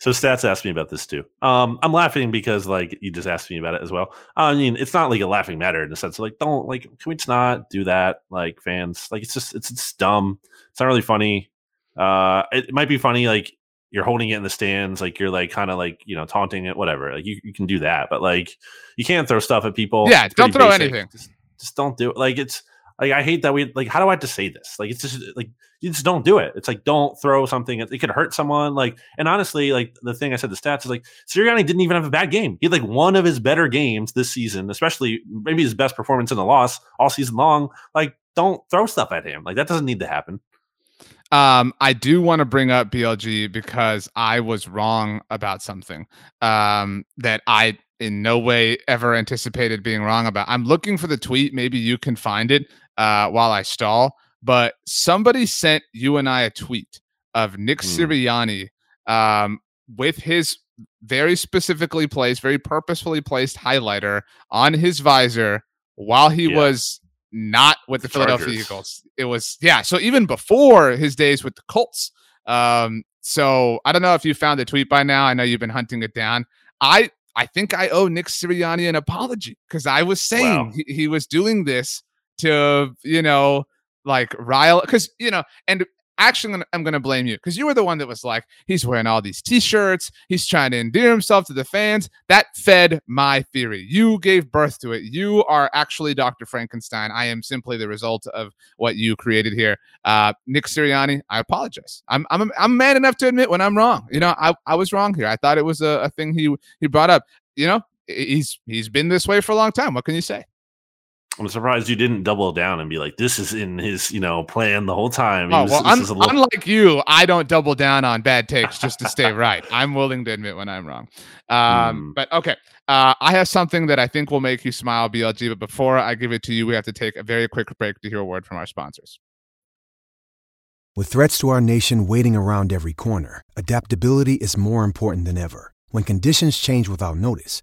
So stats asked me about this too. Um, I'm laughing because like you just asked me about it as well. I mean, it's not like a laughing matter in the sense of like, don't like, can we just not do that? Like fans, like it's just it's, it's dumb. It's not really funny. Uh, it, it might be funny like you're holding it in the stands, like you're like kind of like you know taunting it, whatever. Like you, you can do that, but like you can't throw stuff at people. Yeah, don't throw basic. anything. Just, just don't do it. Like it's like I hate that we like. How do I have to say this? Like it's just like you just don't do it. It's like don't throw something. It could hurt someone. Like and honestly, like the thing I said, the stats is like Sirianni didn't even have a bad game. He had like one of his better games this season, especially maybe his best performance in the loss all season long. Like don't throw stuff at him. Like that doesn't need to happen. Um, I do want to bring up BLG because I was wrong about something um, that I in no way ever anticipated being wrong about. I'm looking for the tweet. Maybe you can find it uh, while I stall. But somebody sent you and I a tweet of Nick Hmm. Sirianni um, with his very specifically placed, very purposefully placed highlighter on his visor while he Yeah. was not with the The Philadelphia. Eagles. It was yeah. So even before his days with the Colts. Um, so I don't know if you found the tweet by now. I know you've been hunting it down. I I think I owe Nick Sirianni an apology because I was saying Wow. he, he was doing this to you know like rile because you know and actually I'm gonna, I'm gonna blame you because you were the one that was like he's wearing all these t-shirts he's trying to endear himself to the fans. That fed my theory. You gave birth to it. You are actually dr frankenstein. I am simply the result of what you created here. Uh nick sirianni i apologize. I'm i'm, I'm man enough to admit when i'm wrong. You know i, I was wrong here. I thought it was a, a thing he he brought up. You know he's he's been this way for a long time. What can you say I'm surprised you didn't double down and be like, "This is in his, you know, plan the whole time." Oh was- well, this un- is little- unlike you, I don't double down on bad takes just to stay right. I'm willing to admit when I'm wrong. Um, Hmm. But okay, uh, I have something that I think will make you smile, BLG. But before I give it to you, we have to take a very quick break to hear a word from our sponsors. With threats to our nation waiting around every corner, adaptability is more important than ever. When conditions change without notice,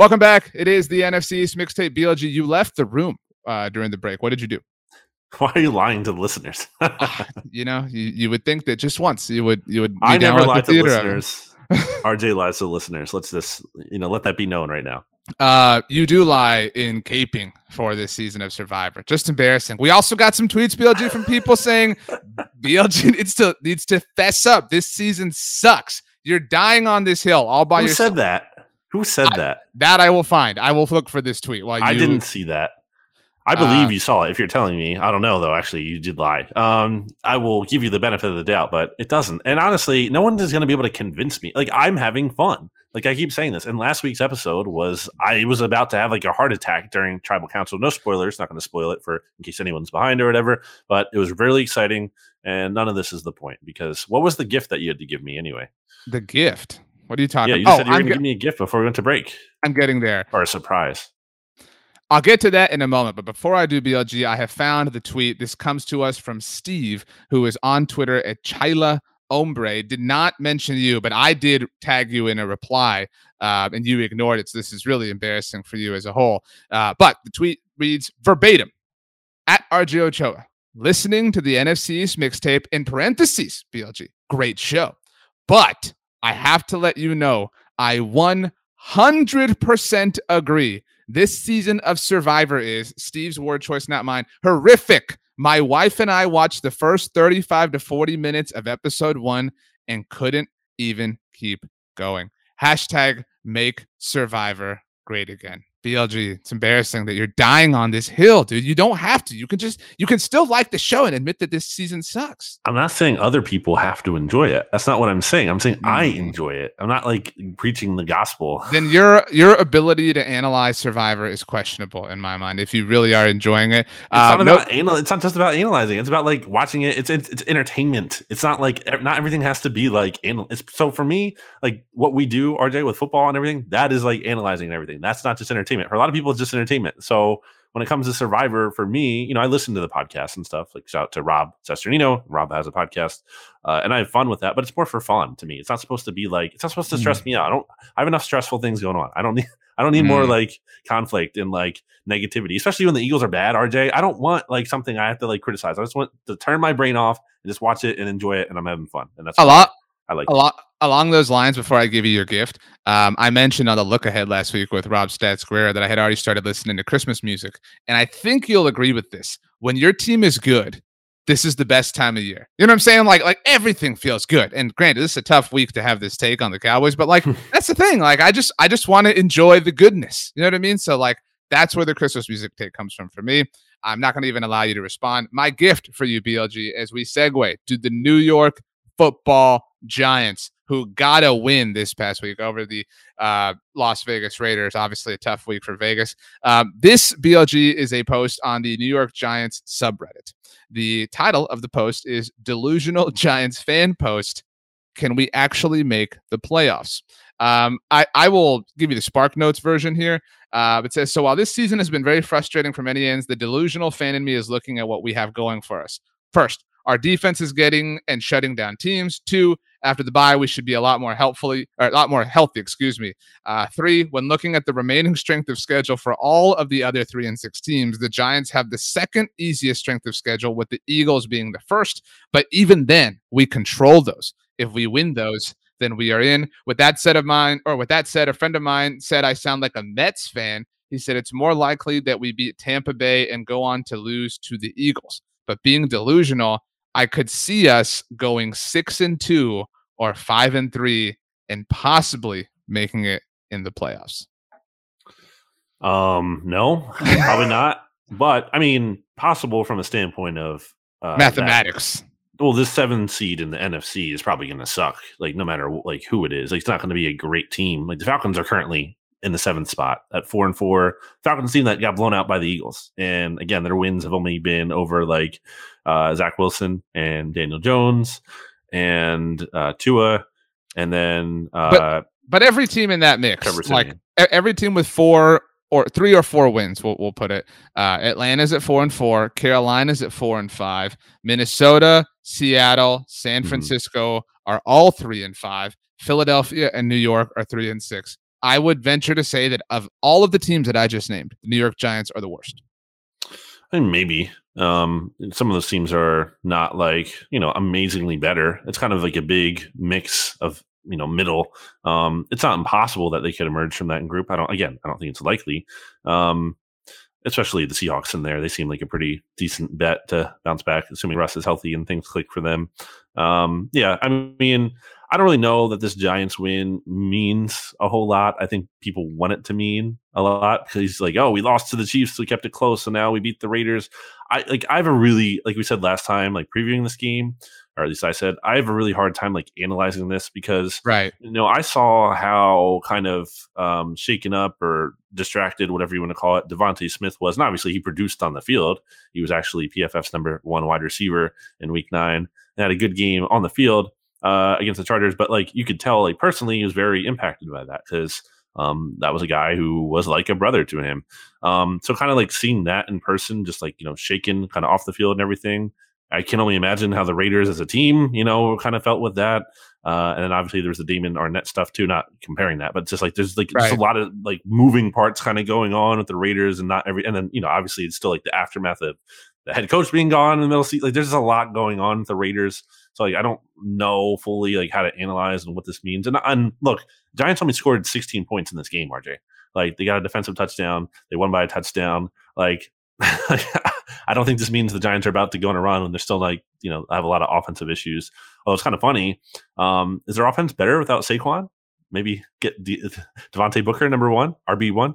Welcome back. It is the NFC East mixtape. BLG, you left the room uh, during the break. What did you do? Why are you lying to the listeners? You know, you, you would think that just once you would you would. I never lied the to theater of it. listeners. RJ lies to listeners. Let's just you know let that be known right now. Uh, you do lie in caping for this season of Survivor. Just embarrassing. We also got some tweets, BLG, from people saying BLG needs to needs to fess up. This season sucks. You're dying on this hill all by Who yourself. said that? Who said I- that? That I will find. I will look for this tweet while you. I didn't see that. I believe Uh, you saw it. If you're telling me, I don't know though. Actually, you did lie. Um, I will give you the benefit of the doubt, but it doesn't. And honestly, no one is going to be able to convince me. Like I'm having fun. Like I keep saying this. And last week's episode was I was about to have like a heart attack during Tribal Council. No spoilers. Not going to spoil it for in case anyone's behind or whatever. But it was really exciting. And none of this is the point because what was the gift that you had to give me anyway? The gift. What are you talking Yeah, you about? said you oh, were going to ge- give me a gift before we went to break I'm getting there. or a surprise. I'll get to that in a moment. But before I do BLG, I have found the tweet. This comes to us from Steve, who is on Twitter at Chila Ombre. Did not mention you, but I did tag you in a reply, uh, and you ignored it. So this is really embarrassing for you as a whole. Uh, but the tweet reads verbatim at RJ Ochoa, listening to the NFC's mixtape in parentheses, BLG. Great show. But I have to let you know, I 100% agree. This season of Survivor is Steve's word choice, not mine. Horrific. My wife and I watched the first 35 to 40 minutes of episode one and couldn't even keep going. Hashtag make Survivor great again. BLG, it's embarrassing that you're dying on this hill, dude. You don't have to. You can just, you can still like the show and admit that this season sucks. I'm not saying other people have to enjoy it. That's not what I'm saying. I'm saying I Mm. enjoy it. I'm not like preaching the gospel. Then your your ability to analyze Survivor is questionable in my mind. If you really are enjoying it, It's Uh, not no- anal. It's not just about analyzing. It's about like watching it. It's it's, it's entertainment. It's not like not everything has to be like anal. It's so for me, like what we do, RJ, with football and everything. That is like analyzing and everything. That's not just entertainment. For a lot of people, it's just entertainment. So when it comes to Survivor, for me, you know, I listen to the podcast and stuff. Like shout out to Rob Cesternino. Rob has a podcast, uh, and I have fun with that. But it's more for fun to me. It's not supposed to be like it's not supposed to stress me out. I don't. I have enough stressful things going on. I don't need. I don't need more Mm. like conflict and like negativity, especially when the Eagles are bad. RJ, I don't want like something I have to like criticize. I just want to turn my brain off and just watch it and enjoy it, and I'm having fun. And that's a lot I like. a lot along those lines before i give you your gift um, i mentioned on the look ahead last week with rob stats Guerrero that i had already started listening to christmas music. And i think you'll agree with this. When your team is good this is the best time of year. You know what i'm saying? Like like everything feels good. And granted this is a tough week to have this take on the cowboys but like that's the thing. Like i just i just want to enjoy the goodness. You know what i mean? So like that's where the christmas music take comes from for me. I'm not going to even allow you to respond. My gift for you blg as we segue to the new york football giants who got a win this past week over the uh, Las Vegas Raiders. Obviously, a tough week for Vegas. Um, this BLG is a post on the New York Giants subreddit. The title of the post is Delusional Giants Fan Post. Can we actually make the playoffs? Um, I, I will give you the Spark Notes version here. Uh, it says So while this season has been very frustrating from many ends, the delusional fan in me is looking at what we have going for us. First, our defense is getting and shutting down teams. Two, after the bye, we should be a lot more helpfully or a lot more healthy, excuse me. Uh, three, when looking at the remaining strength of schedule for all of the other three and six teams, the Giants have the second easiest strength of schedule, with the Eagles being the first. But even then, we control those. If we win those, then we are in. With that said of mine, or with that said, a friend of mine said I sound like a Mets fan. He said it's more likely that we beat Tampa Bay and go on to lose to the Eagles. But being delusional, I could see us going six and two or five and three and possibly making it in the playoffs. Um, no, probably not. But I mean, possible from a standpoint of uh, that- Mathematics. well, this seven seed in the NFC is probably going to suck. Like no matter like who it is, like, it's not going to be a great team. Like the Falcons are currently in the seventh spot at four and four. Falcons team that got blown out by the Eagles, and again, their wins have only been over like uh, Zach Wilson and Daniel Jones and uh, Tua, and then uh, But every team in that mix, like every team with four or three or four wins, we'll, we'll put it. Uh, Atlanta's at four and four. Carolina's at four and five. Minnesota, Seattle, San Mhm. Francisco are all three and five. Philadelphia and New York are three and six. I would venture to say that of all of the teams that I just named, the New York Giants are the worst. Mean, maybe um, some of those teams are not like you know amazingly better. It's kind of like a big mix of you know middle. Um, it's not impossible that they could emerge from that in group. I don't. Again, I don't think it's likely. Um, especially the Seahawks in there, they seem like a pretty decent bet to bounce back, assuming Russ is healthy and things click for them. Um, yeah, I mean, I don't really know that this Giants win means a whole lot. I think people want it to mean a lot because he's like, oh, we lost to the Chiefs, we kept it close, so now we beat the Raiders. I like I have a really like we said last time, like previewing this game, or at least I said, I have a really hard time like analyzing this because right, you know, I saw how kind of um shaken up or distracted, whatever you want to call it, DeVonta Smith was. And obviously he produced on the field. He was actually PFF's number one wide receiver in week nine and had a good game on the field uh, against the Chargers. But like you could tell, like personally, he was very impacted by that because um, that was a guy who was like a brother to him. Um, so kind of like seeing that in person, just like you know, shaken kind of off the field and everything. I can only imagine how the Raiders as a team, you know, kind of felt with that. Uh, and then obviously there's the Damon Arnette stuff too. Not comparing that, but just like there's like right. just a lot of like moving parts kind of going on with the Raiders, and not every. And then you know, obviously it's still like the aftermath of the head coach being gone in the middle seat. Like there's just a lot going on with the Raiders. So like I don't know fully like how to analyze and what this means. And and look, Giants only scored 16 points in this game, RJ. Like they got a defensive touchdown, they won by a touchdown. Like I don't think this means the Giants are about to go on a run when they're still like, you know, have a lot of offensive issues. Although it's kind of funny. Um, is their offense better without Saquon? Maybe get De- Devontae Booker number one, RB one.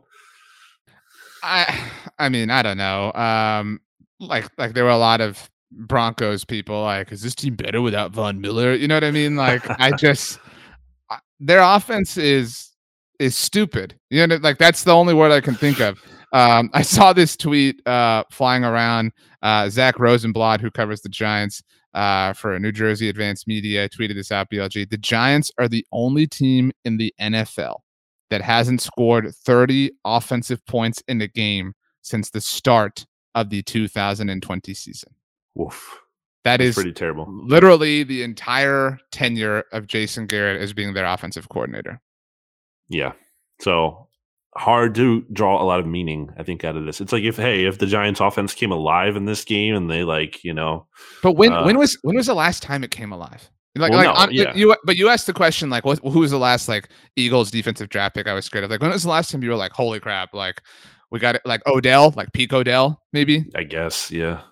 I I mean, I don't know. Um, like like there were a lot of Broncos people like, is this team better without Von Miller? You know what I mean? Like, I just their offense is is stupid. You know, like that's the only word I can think of. Um, I saw this tweet uh, flying around. Uh, Zach Rosenblatt, who covers the Giants uh, for New Jersey Advanced Media, tweeted this out. BLG: The Giants are the only team in the NFL that hasn't scored 30 offensive points in a game since the start of the 2020 season. Woof. That That's is pretty terrible. Literally the entire tenure of Jason Garrett as being their offensive coordinator. Yeah. So hard to draw a lot of meaning, I think, out of this. It's like if hey, if the Giants offense came alive in this game and they like, you know But when uh, when was when was the last time it came alive? Like, well, like no, yeah. you, but you asked the question like, what, who was the last like Eagles defensive draft pick I was scared of? Like, when was the last time you were like, holy crap, like we got it, like Odell, like peak Odell, maybe? I guess, yeah.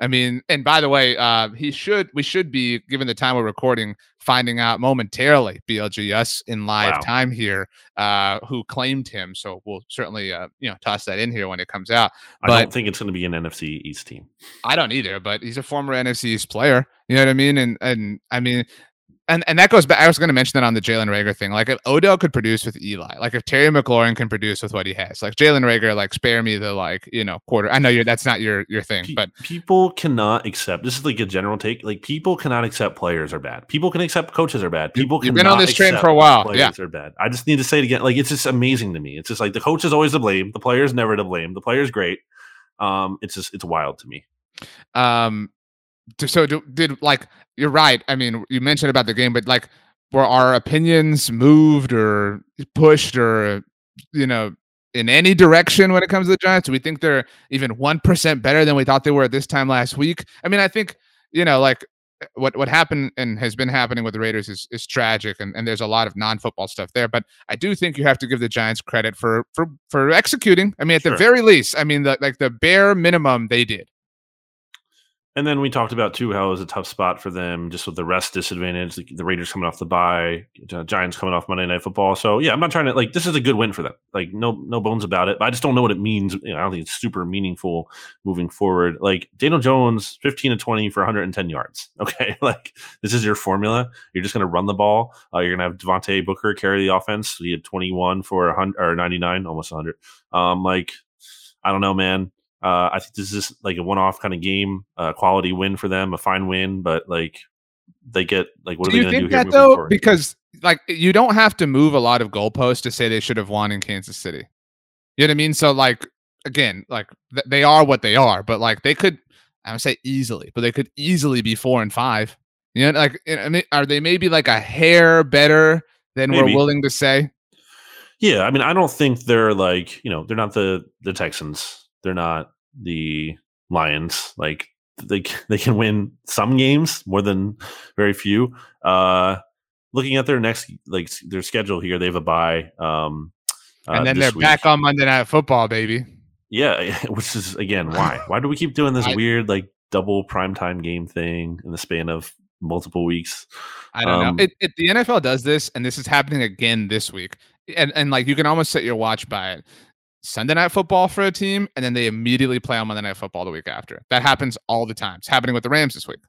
I mean, and by the way, uh, he should we should be given the time we're recording, finding out momentarily BLGS in live wow. time here, uh, who claimed him. So we'll certainly uh, you know toss that in here when it comes out. But I don't think it's going to be an NFC East team. I don't either, but he's a former NFC East player. You know what I mean? And and I mean, and and that goes back. I was going to mention that on the Jalen Reagor thing. Like if Odell could produce with Eli, like if Terry McLaurin can produce with what he has, like Jalen Reagor, like spare me the like you know quarter. I know you're that's not your your thing, but people cannot accept. This is like a general take. Like people cannot accept players are bad. People can accept coaches are bad. People you've been on this train for a while. Players yeah, are bad. I just need to say it again. Like it's just amazing to me. It's just like the coach is always to blame. The player's never to blame. The player's great. Um, it's just it's wild to me. Um, so do, did like you're right. I mean, you mentioned about the game, but like were our opinions moved or pushed or you know in any direction when it comes to the Giants? Do we think they're even one percent better than we thought they were at this time last week? I mean, I think you know, like eh, what what happened and has been happening with the Raiders is is tragic, and, and there's a lot of non football stuff there. But I do think you have to give the Giants credit for for for executing. I mean, at sure. the very least, I mean, the, like the bare minimum they did. And then we talked about too how it was a tough spot for them, just with the rest disadvantage. The, the Raiders coming off the bye, Giants coming off Monday Night Football. So yeah, I'm not trying to like this is a good win for them. Like no no bones about it. But I just don't know what it means. You know, I don't think it's super meaningful moving forward. Like Daniel Jones, 15 to 20 for 110 yards. Okay, like this is your formula. You're just going to run the ball. Uh, you're going to have Devontae Booker carry the offense. He had 21 for 100 or 99, almost 100. Um, like I don't know, man. Uh, I think this is like a one-off kind of game, uh, quality win for them, a fine win, but like they get like what do are they going to do here? Though, forward? because like you don't have to move a lot of goalposts to say they should have won in Kansas City. You know what I mean? So like again, like th- they are what they are, but like they could, I would say easily, but they could easily be four and five. You know, like I mean, are they maybe like a hair better than maybe. we're willing to say? Yeah, I mean, I don't think they're like you know they're not the the Texans. They're not the Lions. Like they they can win some games more than very few. Uh, looking at their next like their schedule here, they have a bye. Um, uh, and then they're week. back on Monday Night Football, baby. Yeah, which is again why why do we keep doing this I, weird like double primetime game thing in the span of multiple weeks. I don't Um, know. It, it, the NFL does this, and this is happening again this week. And and like you can almost set your watch by it. Sunday night football for a team, and then they immediately play on Monday night football the week after. That happens all the time. It's happening with the Rams this week.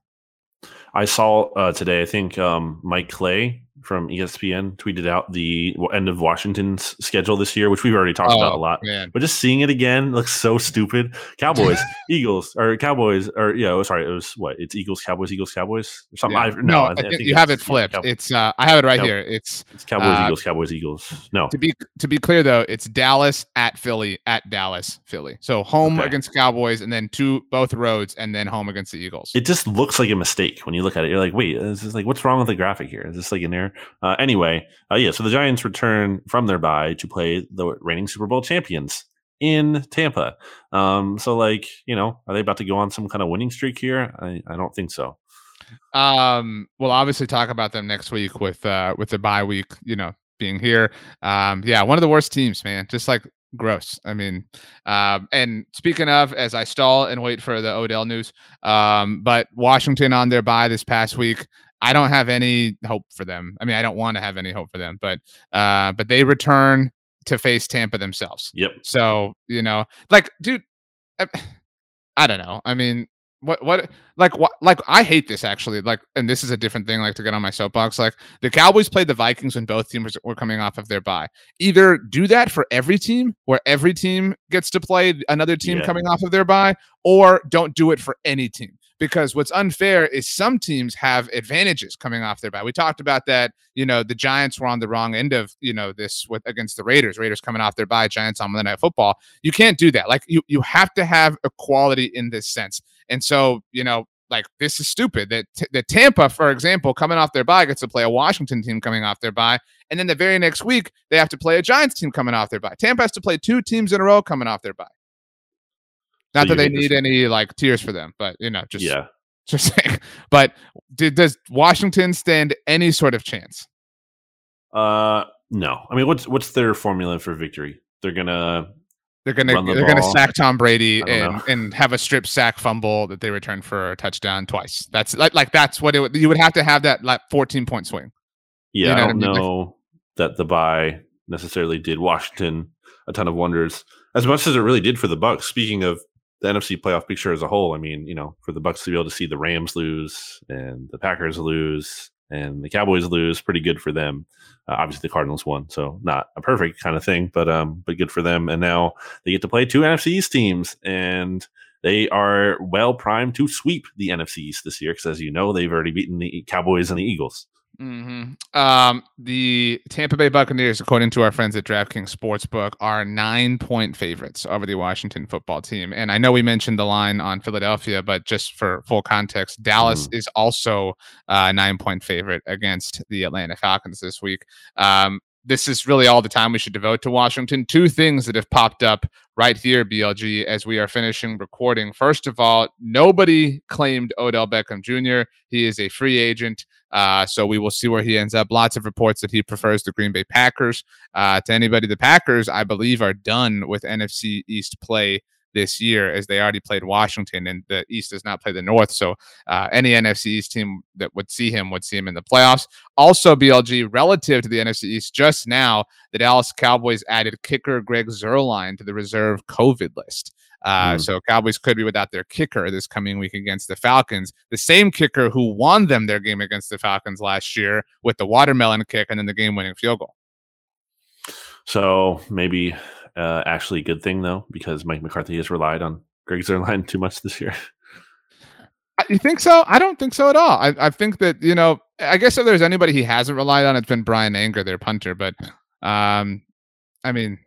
I saw uh, today. I think um, Mike Clay from ESPN tweeted out the end of Washington's schedule this year, which we've already talked about a lot. Oh, Man. But just seeing it again looks so stupid. Cowboys, Eagles, or Cowboys, or yeah, oh, sorry, it was what? It's Eagles, Cowboys, Eagles, Cowboys, or something. Yeah. I, no, no, I think you have it flipped. It's uh, I have it right Cow- here. It's it's Cowboys, uh, Eagles, Cowboys, Eagles. No, to be to be clear though, it's Dallas at Philly at Dallas, Philly. So home Okay. against Cowboys, and then two both roads, and then home against the Eagles. it just looks like a mistake when you look at it. You're like, wait, this is like, what's wrong with the graphic here? Is this like an error? Uh, anyway, uh, yeah. So the Giants return from their bye to play the reigning Super Bowl champions in Tampa. Um, so like, you know, are they about to go on some kind of winning streak here? I, I don't think so. Um, we'll obviously talk about them next week with uh with the bye week, you know, being here. Um, yeah, one of the worst teams, man. Just like gross. I mean, um, and speaking of, as I stall and wait for the Odell news, um, but Washington on their bye this past week. I don't have any hope for them. I mean, I don't want to have any hope for them, but uh, but they return to face Tampa themselves. Yep. So, you know, like, dude, I, I don't know. I mean, what, what, like, what, like, I hate this actually. Like, and this is a different thing, like, to get on my soapbox. Like, the Cowboys played the Vikings when both teams were coming off of their bye. Either do that for every team, where every team gets to play another team Yeah. coming off of their bye, or don't do it for any team. Because what's unfair is some teams have advantages coming off their bye. We talked about that. You know, the Giants were on the wrong end of you know this with against the Raiders. Raiders coming off their bye, Giants on Monday Night Football. You can't do that. Like you, you have to have equality in this sense. And so, you know, like this is stupid that t- that Tampa, for example, coming off their bye, gets to play a Washington team coming off their bye, and then the very next week they have to play a Giants team coming off their bye. Tampa has to play two teams in a row coming off their bye. Not So that they need any like tears for them, but you know, just yeah. just saying. But did, does Washington stand any sort of chance? Uh, no. I mean, what's what's their formula for victory? They're gonna They're gonna the they're gonna sack Tom Brady and know. and have a strip sack fumble that they return for a touchdown twice. That's like like that's what it would you would have to have that like 14 point swing. Yeah, You know I don't mean? Like- know that the bye necessarily did Washington a ton of wonders as much as it really did for the Bucs. Speaking of the NFC playoff picture as a whole, I mean, you know, for the Bucs to be able to see the Rams lose and the Packers lose and the Cowboys lose, pretty good for them. Uh, obviously, the Cardinals won, so not a perfect kind of thing, but um, but good for them. And now they get to play two NFC East teams, and they are well primed to sweep the NFC East this year because, as you know, they've already beaten the Cowboys and the Eagles. Hmm Um, the Tampa Bay Buccaneers, according to our friends at DraftKings Sportsbook, are nine point favorites over the Washington football team. And I know we mentioned the line on Philadelphia, but just for full context, Dallas is also a nine point favorite against the Atlanta Falcons this week. Um, this is really all the time we should devote to Washington. Two things that have popped up right here, BLG, as we are finishing recording. First of all, nobody claimed Odell Beckham Jr. He is a free agent. Uh, so we will see where he ends up. Lots of reports that he prefers the Green Bay Packers. Uh, to anybody, the Packers, I believe, are done with NFC East play this year as they already played Washington and the East does not play the North. So uh, any NFC East team that would see him would see him in the playoffs. Also, BLG, relative to the NFC East, just now, the Dallas Cowboys added kicker Greg Zuerlein to the reserve COVID list. Uh, Hmm. So Cowboys could be without their kicker this coming week against the Falcons. The same kicker who won them their game against the Falcons last year with the watermelon kick and then the game-winning field goal. So maybe uh, actually a good thing though, because Mike McCarthy has relied on Greg Zuerlein too much this year. Uh, You think so? I don't think so at all. I, I think that you know. I guess if there's anybody he hasn't relied on, it's been Bryan Anger, their punter. But um, I mean,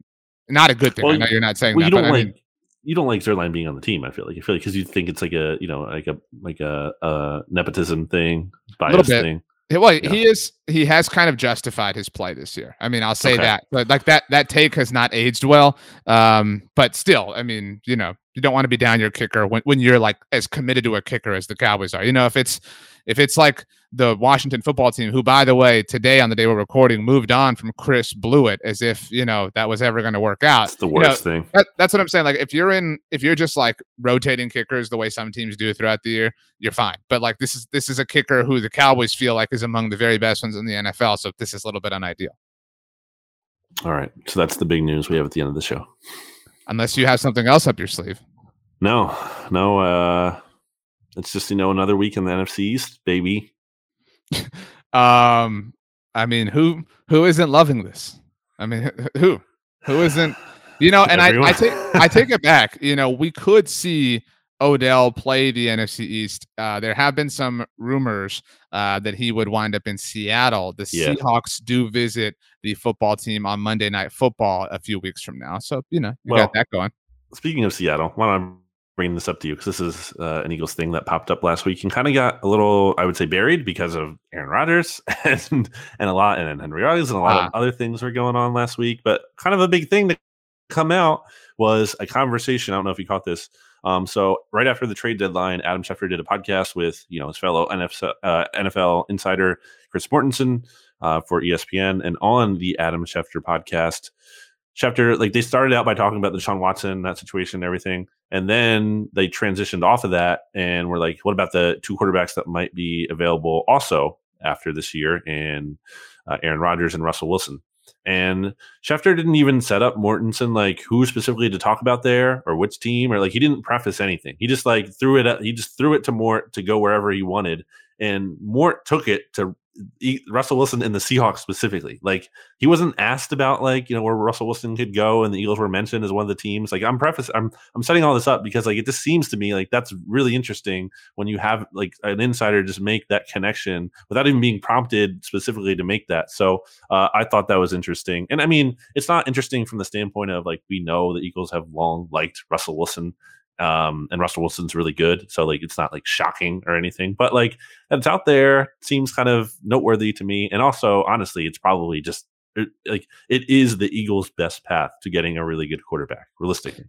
not a good thing. Well, I know you're not saying well, that, you don't but I mean, you don't like Zuerlein being on the team. I feel like I feel like because you think it's like a you know like a like a, a nepotism thing, bias thing. Well, Yeah. he is. He has kind of justified his play this year. I mean, I'll say Okay. that. But like that, that take has not aged well. Um, but still, I mean, you know, you don't want to be down your kicker when, when you're like as committed to a kicker as the Cowboys are. You know, if it's if it's like the Washington football team, who, by the way, today on the day we're recording, moved on from Chris Blewitt as if you know that was ever going to work out. That's the worst you know, thing. That, that's what I'm saying. Like if you're in, if you're just like rotating kickers the way some teams do throughout the year, you're fine. But like this is this is a kicker who the Cowboys feel like is among the very best ones in the NFL. So this is a little bit unideal. All right. So that's the big news we have at the end of the show. Unless you have something else up your sleeve. No, no. Uh, it's just you know another week in the NFC East, baby. um, I mean, who who isn't loving this? I mean, who who isn't? You know, and I, I take I take it back. You know, we could see Odell play the NFC East. Uh, there have been some rumors uh, that he would wind up in Seattle. The Yeah. Seahawks do visit the football team on Monday Night Football a few weeks from now, so you know you Well, got that going. Speaking of Seattle, why don't I bring this up to you because this is uh, an Eagles thing that popped up last week and kind of got a little, I would say, buried because of Aaron Rodgers and and a lot and Henry Ruggs and a lot of Ah. other things were going on last week. But kind of a big thing to come out was a conversation. I don't know if you caught this. Um, so right after the trade deadline, Adam Schefter did a podcast with you know his fellow NFL, uh, NFL insider Chris Mortensen uh, for ESPN, and on the Adam Schefter podcast, Schefter like they started out by talking about Deshaun Watson that situation and everything, and then they transitioned off of that and were like, what about the two quarterbacks that might be available also after this year, and uh, Aaron Rodgers and Russell Wilson. And Schefter didn't even set up Mortensen like who specifically to talk about there or which team or like he didn't preface anything. He just like threw it at, he just threw it to Mort to go wherever he wanted. And Mort took it to Russell Wilson and the Seahawks specifically. Like he wasn't asked about like, you know, where Russell Wilson could go and the Eagles were mentioned as one of the teams. Like I'm preface I'm I'm setting all this up because like it just seems to me like that's really interesting when you have like an insider just make that connection without even being prompted specifically to make that. So uh, I thought that was interesting. And I mean, it's not interesting from the standpoint of like we know the Eagles have long liked Russell Wilson. Um, and Russell Wilson's really good. So like it's not like shocking or anything, but like it's out there seems kind of noteworthy to me. And also, honestly, it's probably just it, like it is the Eagles' best path to getting a really good quarterback, realistically.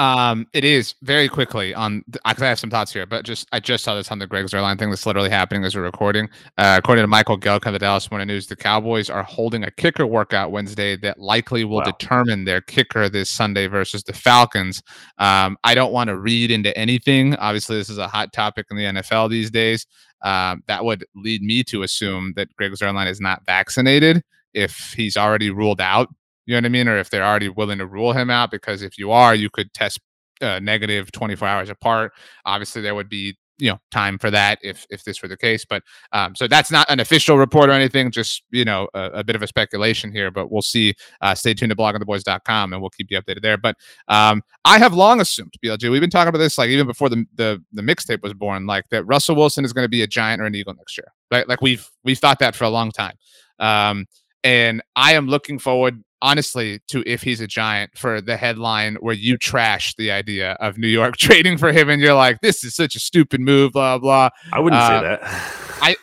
Um, it is very quickly on because I have some thoughts here, but just I just saw this on the Greg Zuerlein thing that's literally happening as we're recording. Uh, according to Michael Gehlken of the Dallas Morning News, the Cowboys are holding a kicker workout Wednesday that likely will Wow. determine their kicker this Sunday versus the Falcons. Um, I don't want to read into anything. Obviously, this is a hot topic in the NFL these days. Um, that would lead me to assume that Greg Zuerlein is not vaccinated if he's already ruled out you know what I mean? Or if they're already willing to rule him out, because if you are, you could test uh, negative 24 hours apart. Obviously, there would be you know time for that if if this were the case. But um, so that's not an official report or anything. Just you know a, a bit of a speculation here, but we'll see. Uh, stay tuned to bloggingtheboys.com and we'll keep you updated there. But um, I have long assumed, BLG, we've been talking about this like even before the the, the mixtape was born, like that Russell Wilson is going to be a giant or an eagle next year. Right? Like we've we've thought that for a long time. Um, and I am looking forward, honestly, to if he's a giant for the headline where you trash the idea of New York trading for him, and you're like, "This is such a stupid move," blah blah. I wouldn't Uh, say that. I-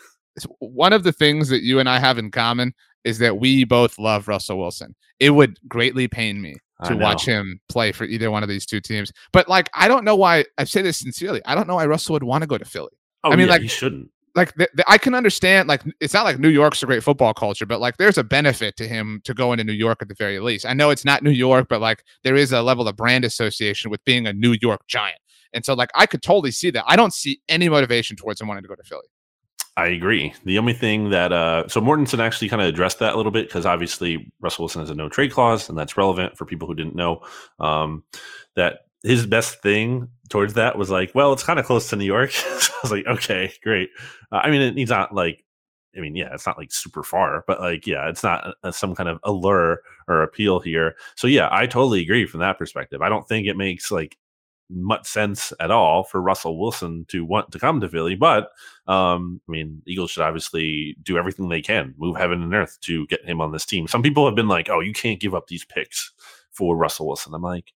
One of the things that you and I have in common is that we both love Russell Wilson. It would greatly pain me to watch him play for either one of these two teams. But like, I don't know why. I say this sincerely. I don't know why Russell would want to go to Philly Oh, I mean, yeah, like- he shouldn't. Like I can understand like it's not like New York's a great football culture, but like there's a benefit to him to go into New York at the very least. I know it's not New York, but like there is a level of brand association with being a New York Giant. And so like I could totally see that. I don't see any motivation towards him wanting to go to Philly. I agree. The only thing that uh, so Mortensen actually kind of addressed that a little bit because obviously Russell Wilson has a no trade clause, and that's relevant for people who didn't know. Um, that his best thing towards that was like, well, it's kind of close to New York. so I was like, okay, great. Uh, I mean, it, he's not like, I mean, yeah, it's not like super far, but like, yeah, it's not uh some kind of allure or appeal here. So yeah, I totally agree from that perspective. I don't think it makes like much sense at all for Russell Wilson to want to come to Philly, but um, I mean, Eagles should obviously do everything they can, move heaven and earth to get him on this team. Some people have been like, "Oh, you can't give up these picks for Russell Wilson." I'm like,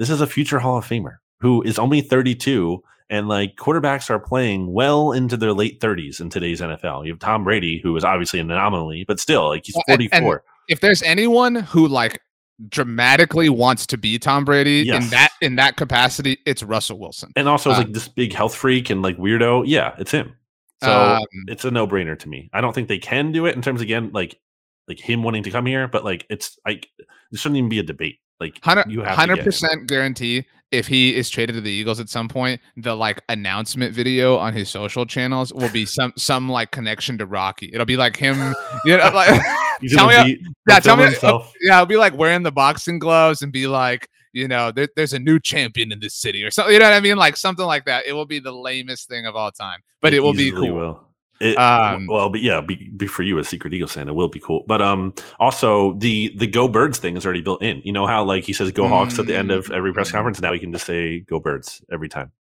this is a future Hall of Famer who is only 32, and like quarterbacks are playing well into their late 30s in today's NFL. You have Tom Brady, who is obviously an anomaly, but still, like he's Well, and- 44. and If there's anyone who like dramatically wants to be Tom Brady in that in that capacity, it's Russell Wilson. and also uh, like this big health freak and like weirdo. Yeah, it's him. So Um, it's a no brainer to me. I don't think they can do it in terms again like like him wanting to come here, but like it's like there shouldn't even be a debate. Like you have 100 percent guarantee if he is traded to the Eagles at some point, the like announcement video on his social channels will be some some like connection to Rocky. It'll be like him, you know, like tell me, yeah, tell me, himself. yeah, it'll be like wearing the boxing gloves and be like, you know, there, there's a new champion in this city or something. You know what I mean? Like something like that. It will be the lamest thing of all time, but it, will be cool. Will. It, Um, well, but yeah, be, be for you as Secret Eagle Santa will be cool. But um, also the the Go Birds thing is already built in. You know how like he says Go Hawks at the end of every Mm. press conference. Now he can just say Go Birds every time.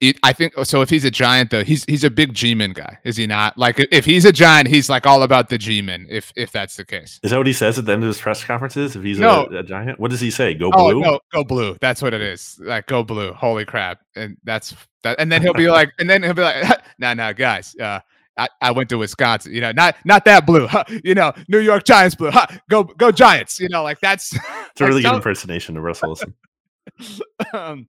It, I think so. If he's a giant, though, he's he's a big G-man guy, is he not? Like, if he's a giant, he's like all about the G-man. If if that's the case. Is that what he says at the end of his press conferences? If he's No. a, a giant, what does he say? Go Oh blue. no, go blue. That's what it is. Like go blue. Holy crap! And that's that. And then he'll be like, and then he'll be like, no, no, guys. Uh, I, I went to Wisconsin. You know, not not that blue. Huh, you know, New York Giants blue. Huh, go go Giants. You know, like that's. It's a really good impersonation of Russell Wilson. um,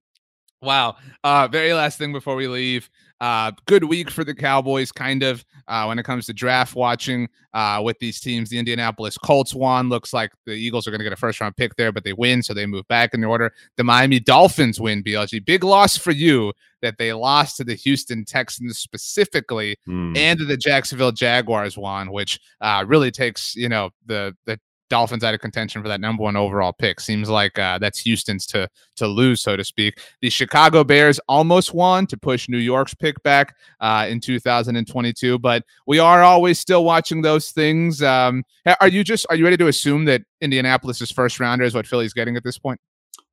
wow. Uh, very last thing before we leave. Uh, good week for the Cowboys, kind of, uh, when it comes to draft watching uh, with these teams. The Indianapolis Colts won. Looks like the Eagles are going to get a first round pick there, but they win, so they move back in the order. The Miami Dolphins win, BLG. Big loss for you that they lost to the Houston Texans specifically Hmm. and the Jacksonville Jaguars won, which uh, really takes you know the the Dolphins out of contention for that number one overall pick. Seems like uh, that's Houston's to to lose, so to speak. The Chicago Bears almost won to push New York's pick back uh, in 2022, but we are always still watching those things. Um, are you just are you ready to assume that Indianapolis's first rounder is what Philly's getting at this point?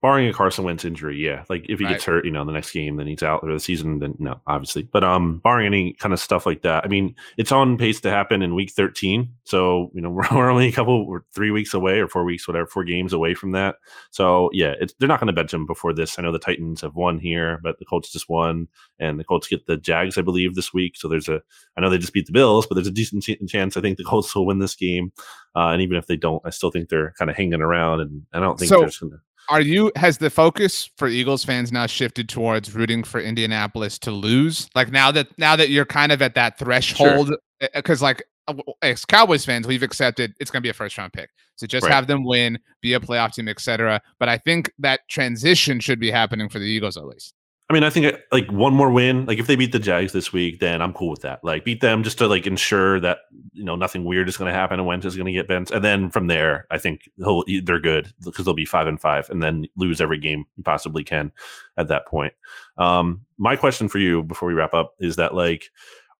Barring a Carson Wentz injury, yeah. Like if he Right. gets hurt, you know, in the next game, then he's out for the season. Then no, obviously. But um, barring any kind of stuff like that, I mean, it's on pace to happen in Week 13. So you know, we're, we're only a couple, we're three weeks away or four weeks, whatever, four games away from that. So yeah, it's, they're not going to bench him before this. I know the Titans have won here, but the Colts just won, and the Colts get the Jags, I believe, this week. So there's a, I know they just beat the Bills, but there's a decent ch- chance I think the Colts will win this game. Uh, and even if they don't, I still think they're kind of hanging around, and I don't think So- they're just going to. Are you has the focus for Eagles fans now shifted towards rooting for Indianapolis to lose? Like now that now that you're kind of at that threshold, because like uh, as Cowboys fans, we've accepted it's going to be a first round pick. So just Right. have them win, be a playoff team, etc. But I think that transition should be happening for the Eagles at least. I mean, I think uh, like one more win, like if they beat the Jags this week, then I'm cool with that. Like beat them just to like ensure that you know nothing weird is going to happen and Wentz is going to get bent, and then from there, I think they're good because they'll be five and five, and then lose every game you possibly can at that point. Um, my question for you before we wrap up is that like,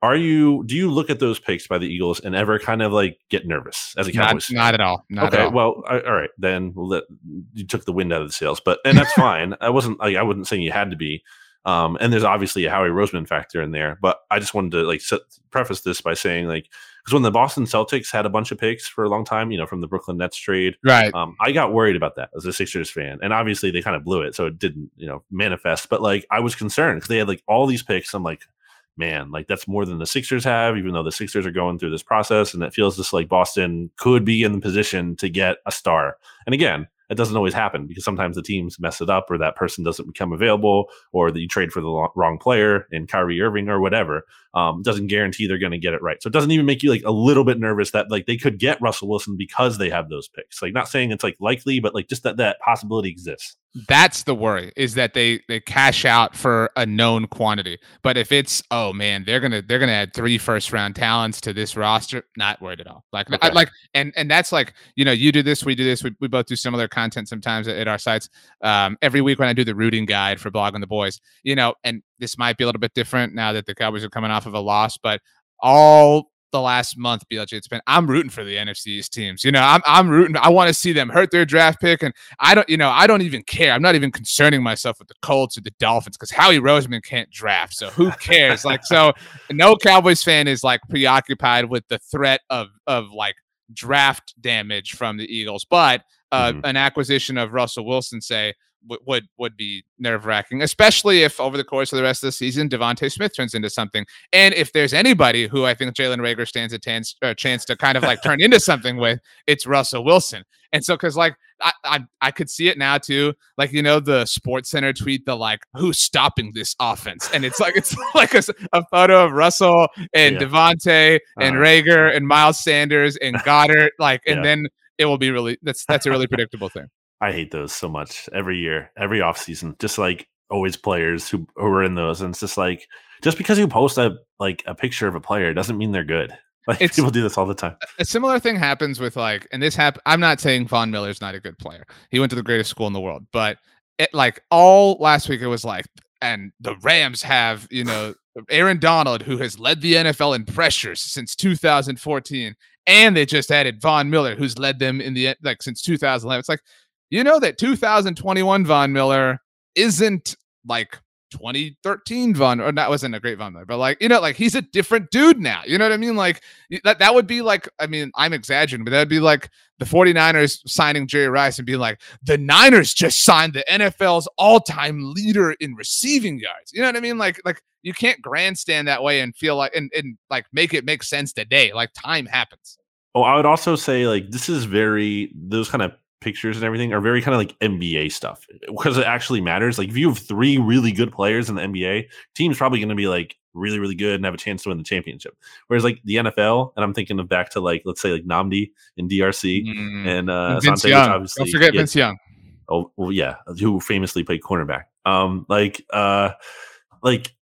are you do you look at those picks by the Eagles and ever kind of like get nervous as a Not, Cowboys? fan? not at all. Not okay, at all. well, I- all right, then we'll let you took the wind out of the sails, but and that's fine. I wasn't like I wasn't saying you had to be. Um, and there's obviously a Howie Roseman factor in there, but I just wanted to like set, preface this by saying like because when the Boston Celtics had a bunch of picks for a long time, you know, from the Brooklyn Nets trade, right. um, I got worried about that as a Sixers fan, and obviously they kind of blew it, so it didn't, you know, manifest. But like I was concerned because they had like all these picks. I'm like, man, like that's more than the Sixers have, even though the Sixers are going through this process, and it feels just like Boston could be in the position to get a star. And again, it doesn't always happen because sometimes the teams mess it up, or that person doesn't become available, or that you trade for the wrong player in Kyrie Irving or whatever. Um, doesn't guarantee they're going to get it right. So it doesn't even make you like a little bit nervous that like they could get Russell Wilson because they have those picks. Like not saying it's like likely, but like just that that possibility exists. That's the worry is that they they cash out for a known quantity. But if it's oh man, they're gonna they're gonna add three first round talents to this roster, not worried at all. Like I, like and and that's like you know you do this, we do this, we, we both do similar content sometimes at, at our sites. Um, every week when I do the rooting guide for blogging the boys, you know, and this might be a little bit different now that the Cowboys are coming off of a loss, but all the last month, BLG, it's been I'm rooting for the NFC East teams. You know, I'm I'm rooting. I want to see them hurt their draft pick, and I don't, you know, I don't even care. I'm not even concerning myself with the Colts or the Dolphins because Howie Roseman can't draft, so who cares? like, so no Cowboys fan is like preoccupied with the threat of of like draft damage from the Eagles, but uh, Mhm. an acquisition of Russell Wilson, say, w- would would be nerve wracking, especially if over the course of the rest of the season, DeVonta Smith turns into something. And if there's anybody who I think Jalen Reagor stands a chance, a chance to kind of like turn into something with, it's Russell Wilson. And so, because like I, I I could see it now too, like you know the SportsCenter tweet the like who's stopping this offense, and it's like it's like a photo of Russell and Yeah. DeVonta and Uh-huh. Reagor and Miles Sanders and Goedert, like, and Yeah. then it will be really that's that's a really predictable thing. I hate those so much every year, every offseason. Just like always players who, who are in those. And it's just like just because you post a like a picture of a player doesn't mean they're good. Like It's- people do this all the time. a similar thing happens with like, and this happened. I'm not saying Von Miller's not a good player. He went to the greatest school in the world, but it like all last week it was like, and the Rams have you know Aaron Donald who has led the NFL in pressures since 2014, and they just added Von Miller who's led them in the like since 2011. It's like you know that 2021 Von Miller isn't like 2013 Von, or that wasn't a great Von Miller, but like, you know, like he's a different dude now. You know what I mean? Like that, that would be like, I mean, I'm exaggerating, but that'd be like the 49ers signing Jerry Rice and being like, the Niners just signed the NFL's all-time leader in receiving yards. You know what I mean? Like, like you can't grandstand that way and feel like and, and like make it make sense today. Like time happens. Oh, I would also say like this is very those kind of pictures and everything are very kind of like NBA stuff because it actually matters. Like if you have three really good players in the NBA, team's probably going to be like really really good and have a chance to win the championship. Whereas like the NFL, and I'm thinking of back to like let's say like Nnamdi in DRC Mm. and uh, Vince Asante, Young. obviously Don't forget yeah, Vince Young. Oh, well, yeah, who famously played cornerback. Um, like, uh, like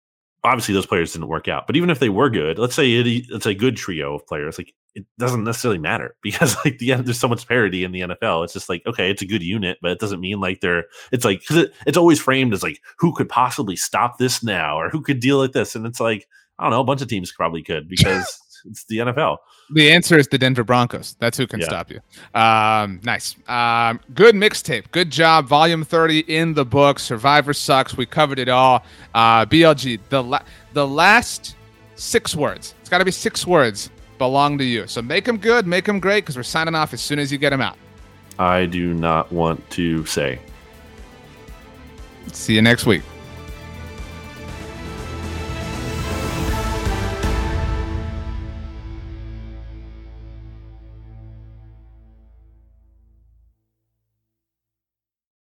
obviously those players didn't work out, but even if they were good, let's say it, it's a good trio of players. Like, it doesn't necessarily matter because like the end there's so much parity in the NFL. It's just like okay, it's a good unit, but it doesn't mean like they're. It's like because it, it's always framed as like who could possibly stop this now or who could deal with this, and it's like I don't know, a bunch of teams probably could because it's the NFL. The answer is the Denver Broncos. That's who can Yeah. stop you. Um, nice. Um, good mixtape. Good job. Volume 30 in the book. Survivor sucks. We covered it all. Uh, BLG, the, la- the last six words, it's got to be six words, belong to you. So make them good, make them great, because we're signing off as soon as you get them out. I do not want to say. See you next week.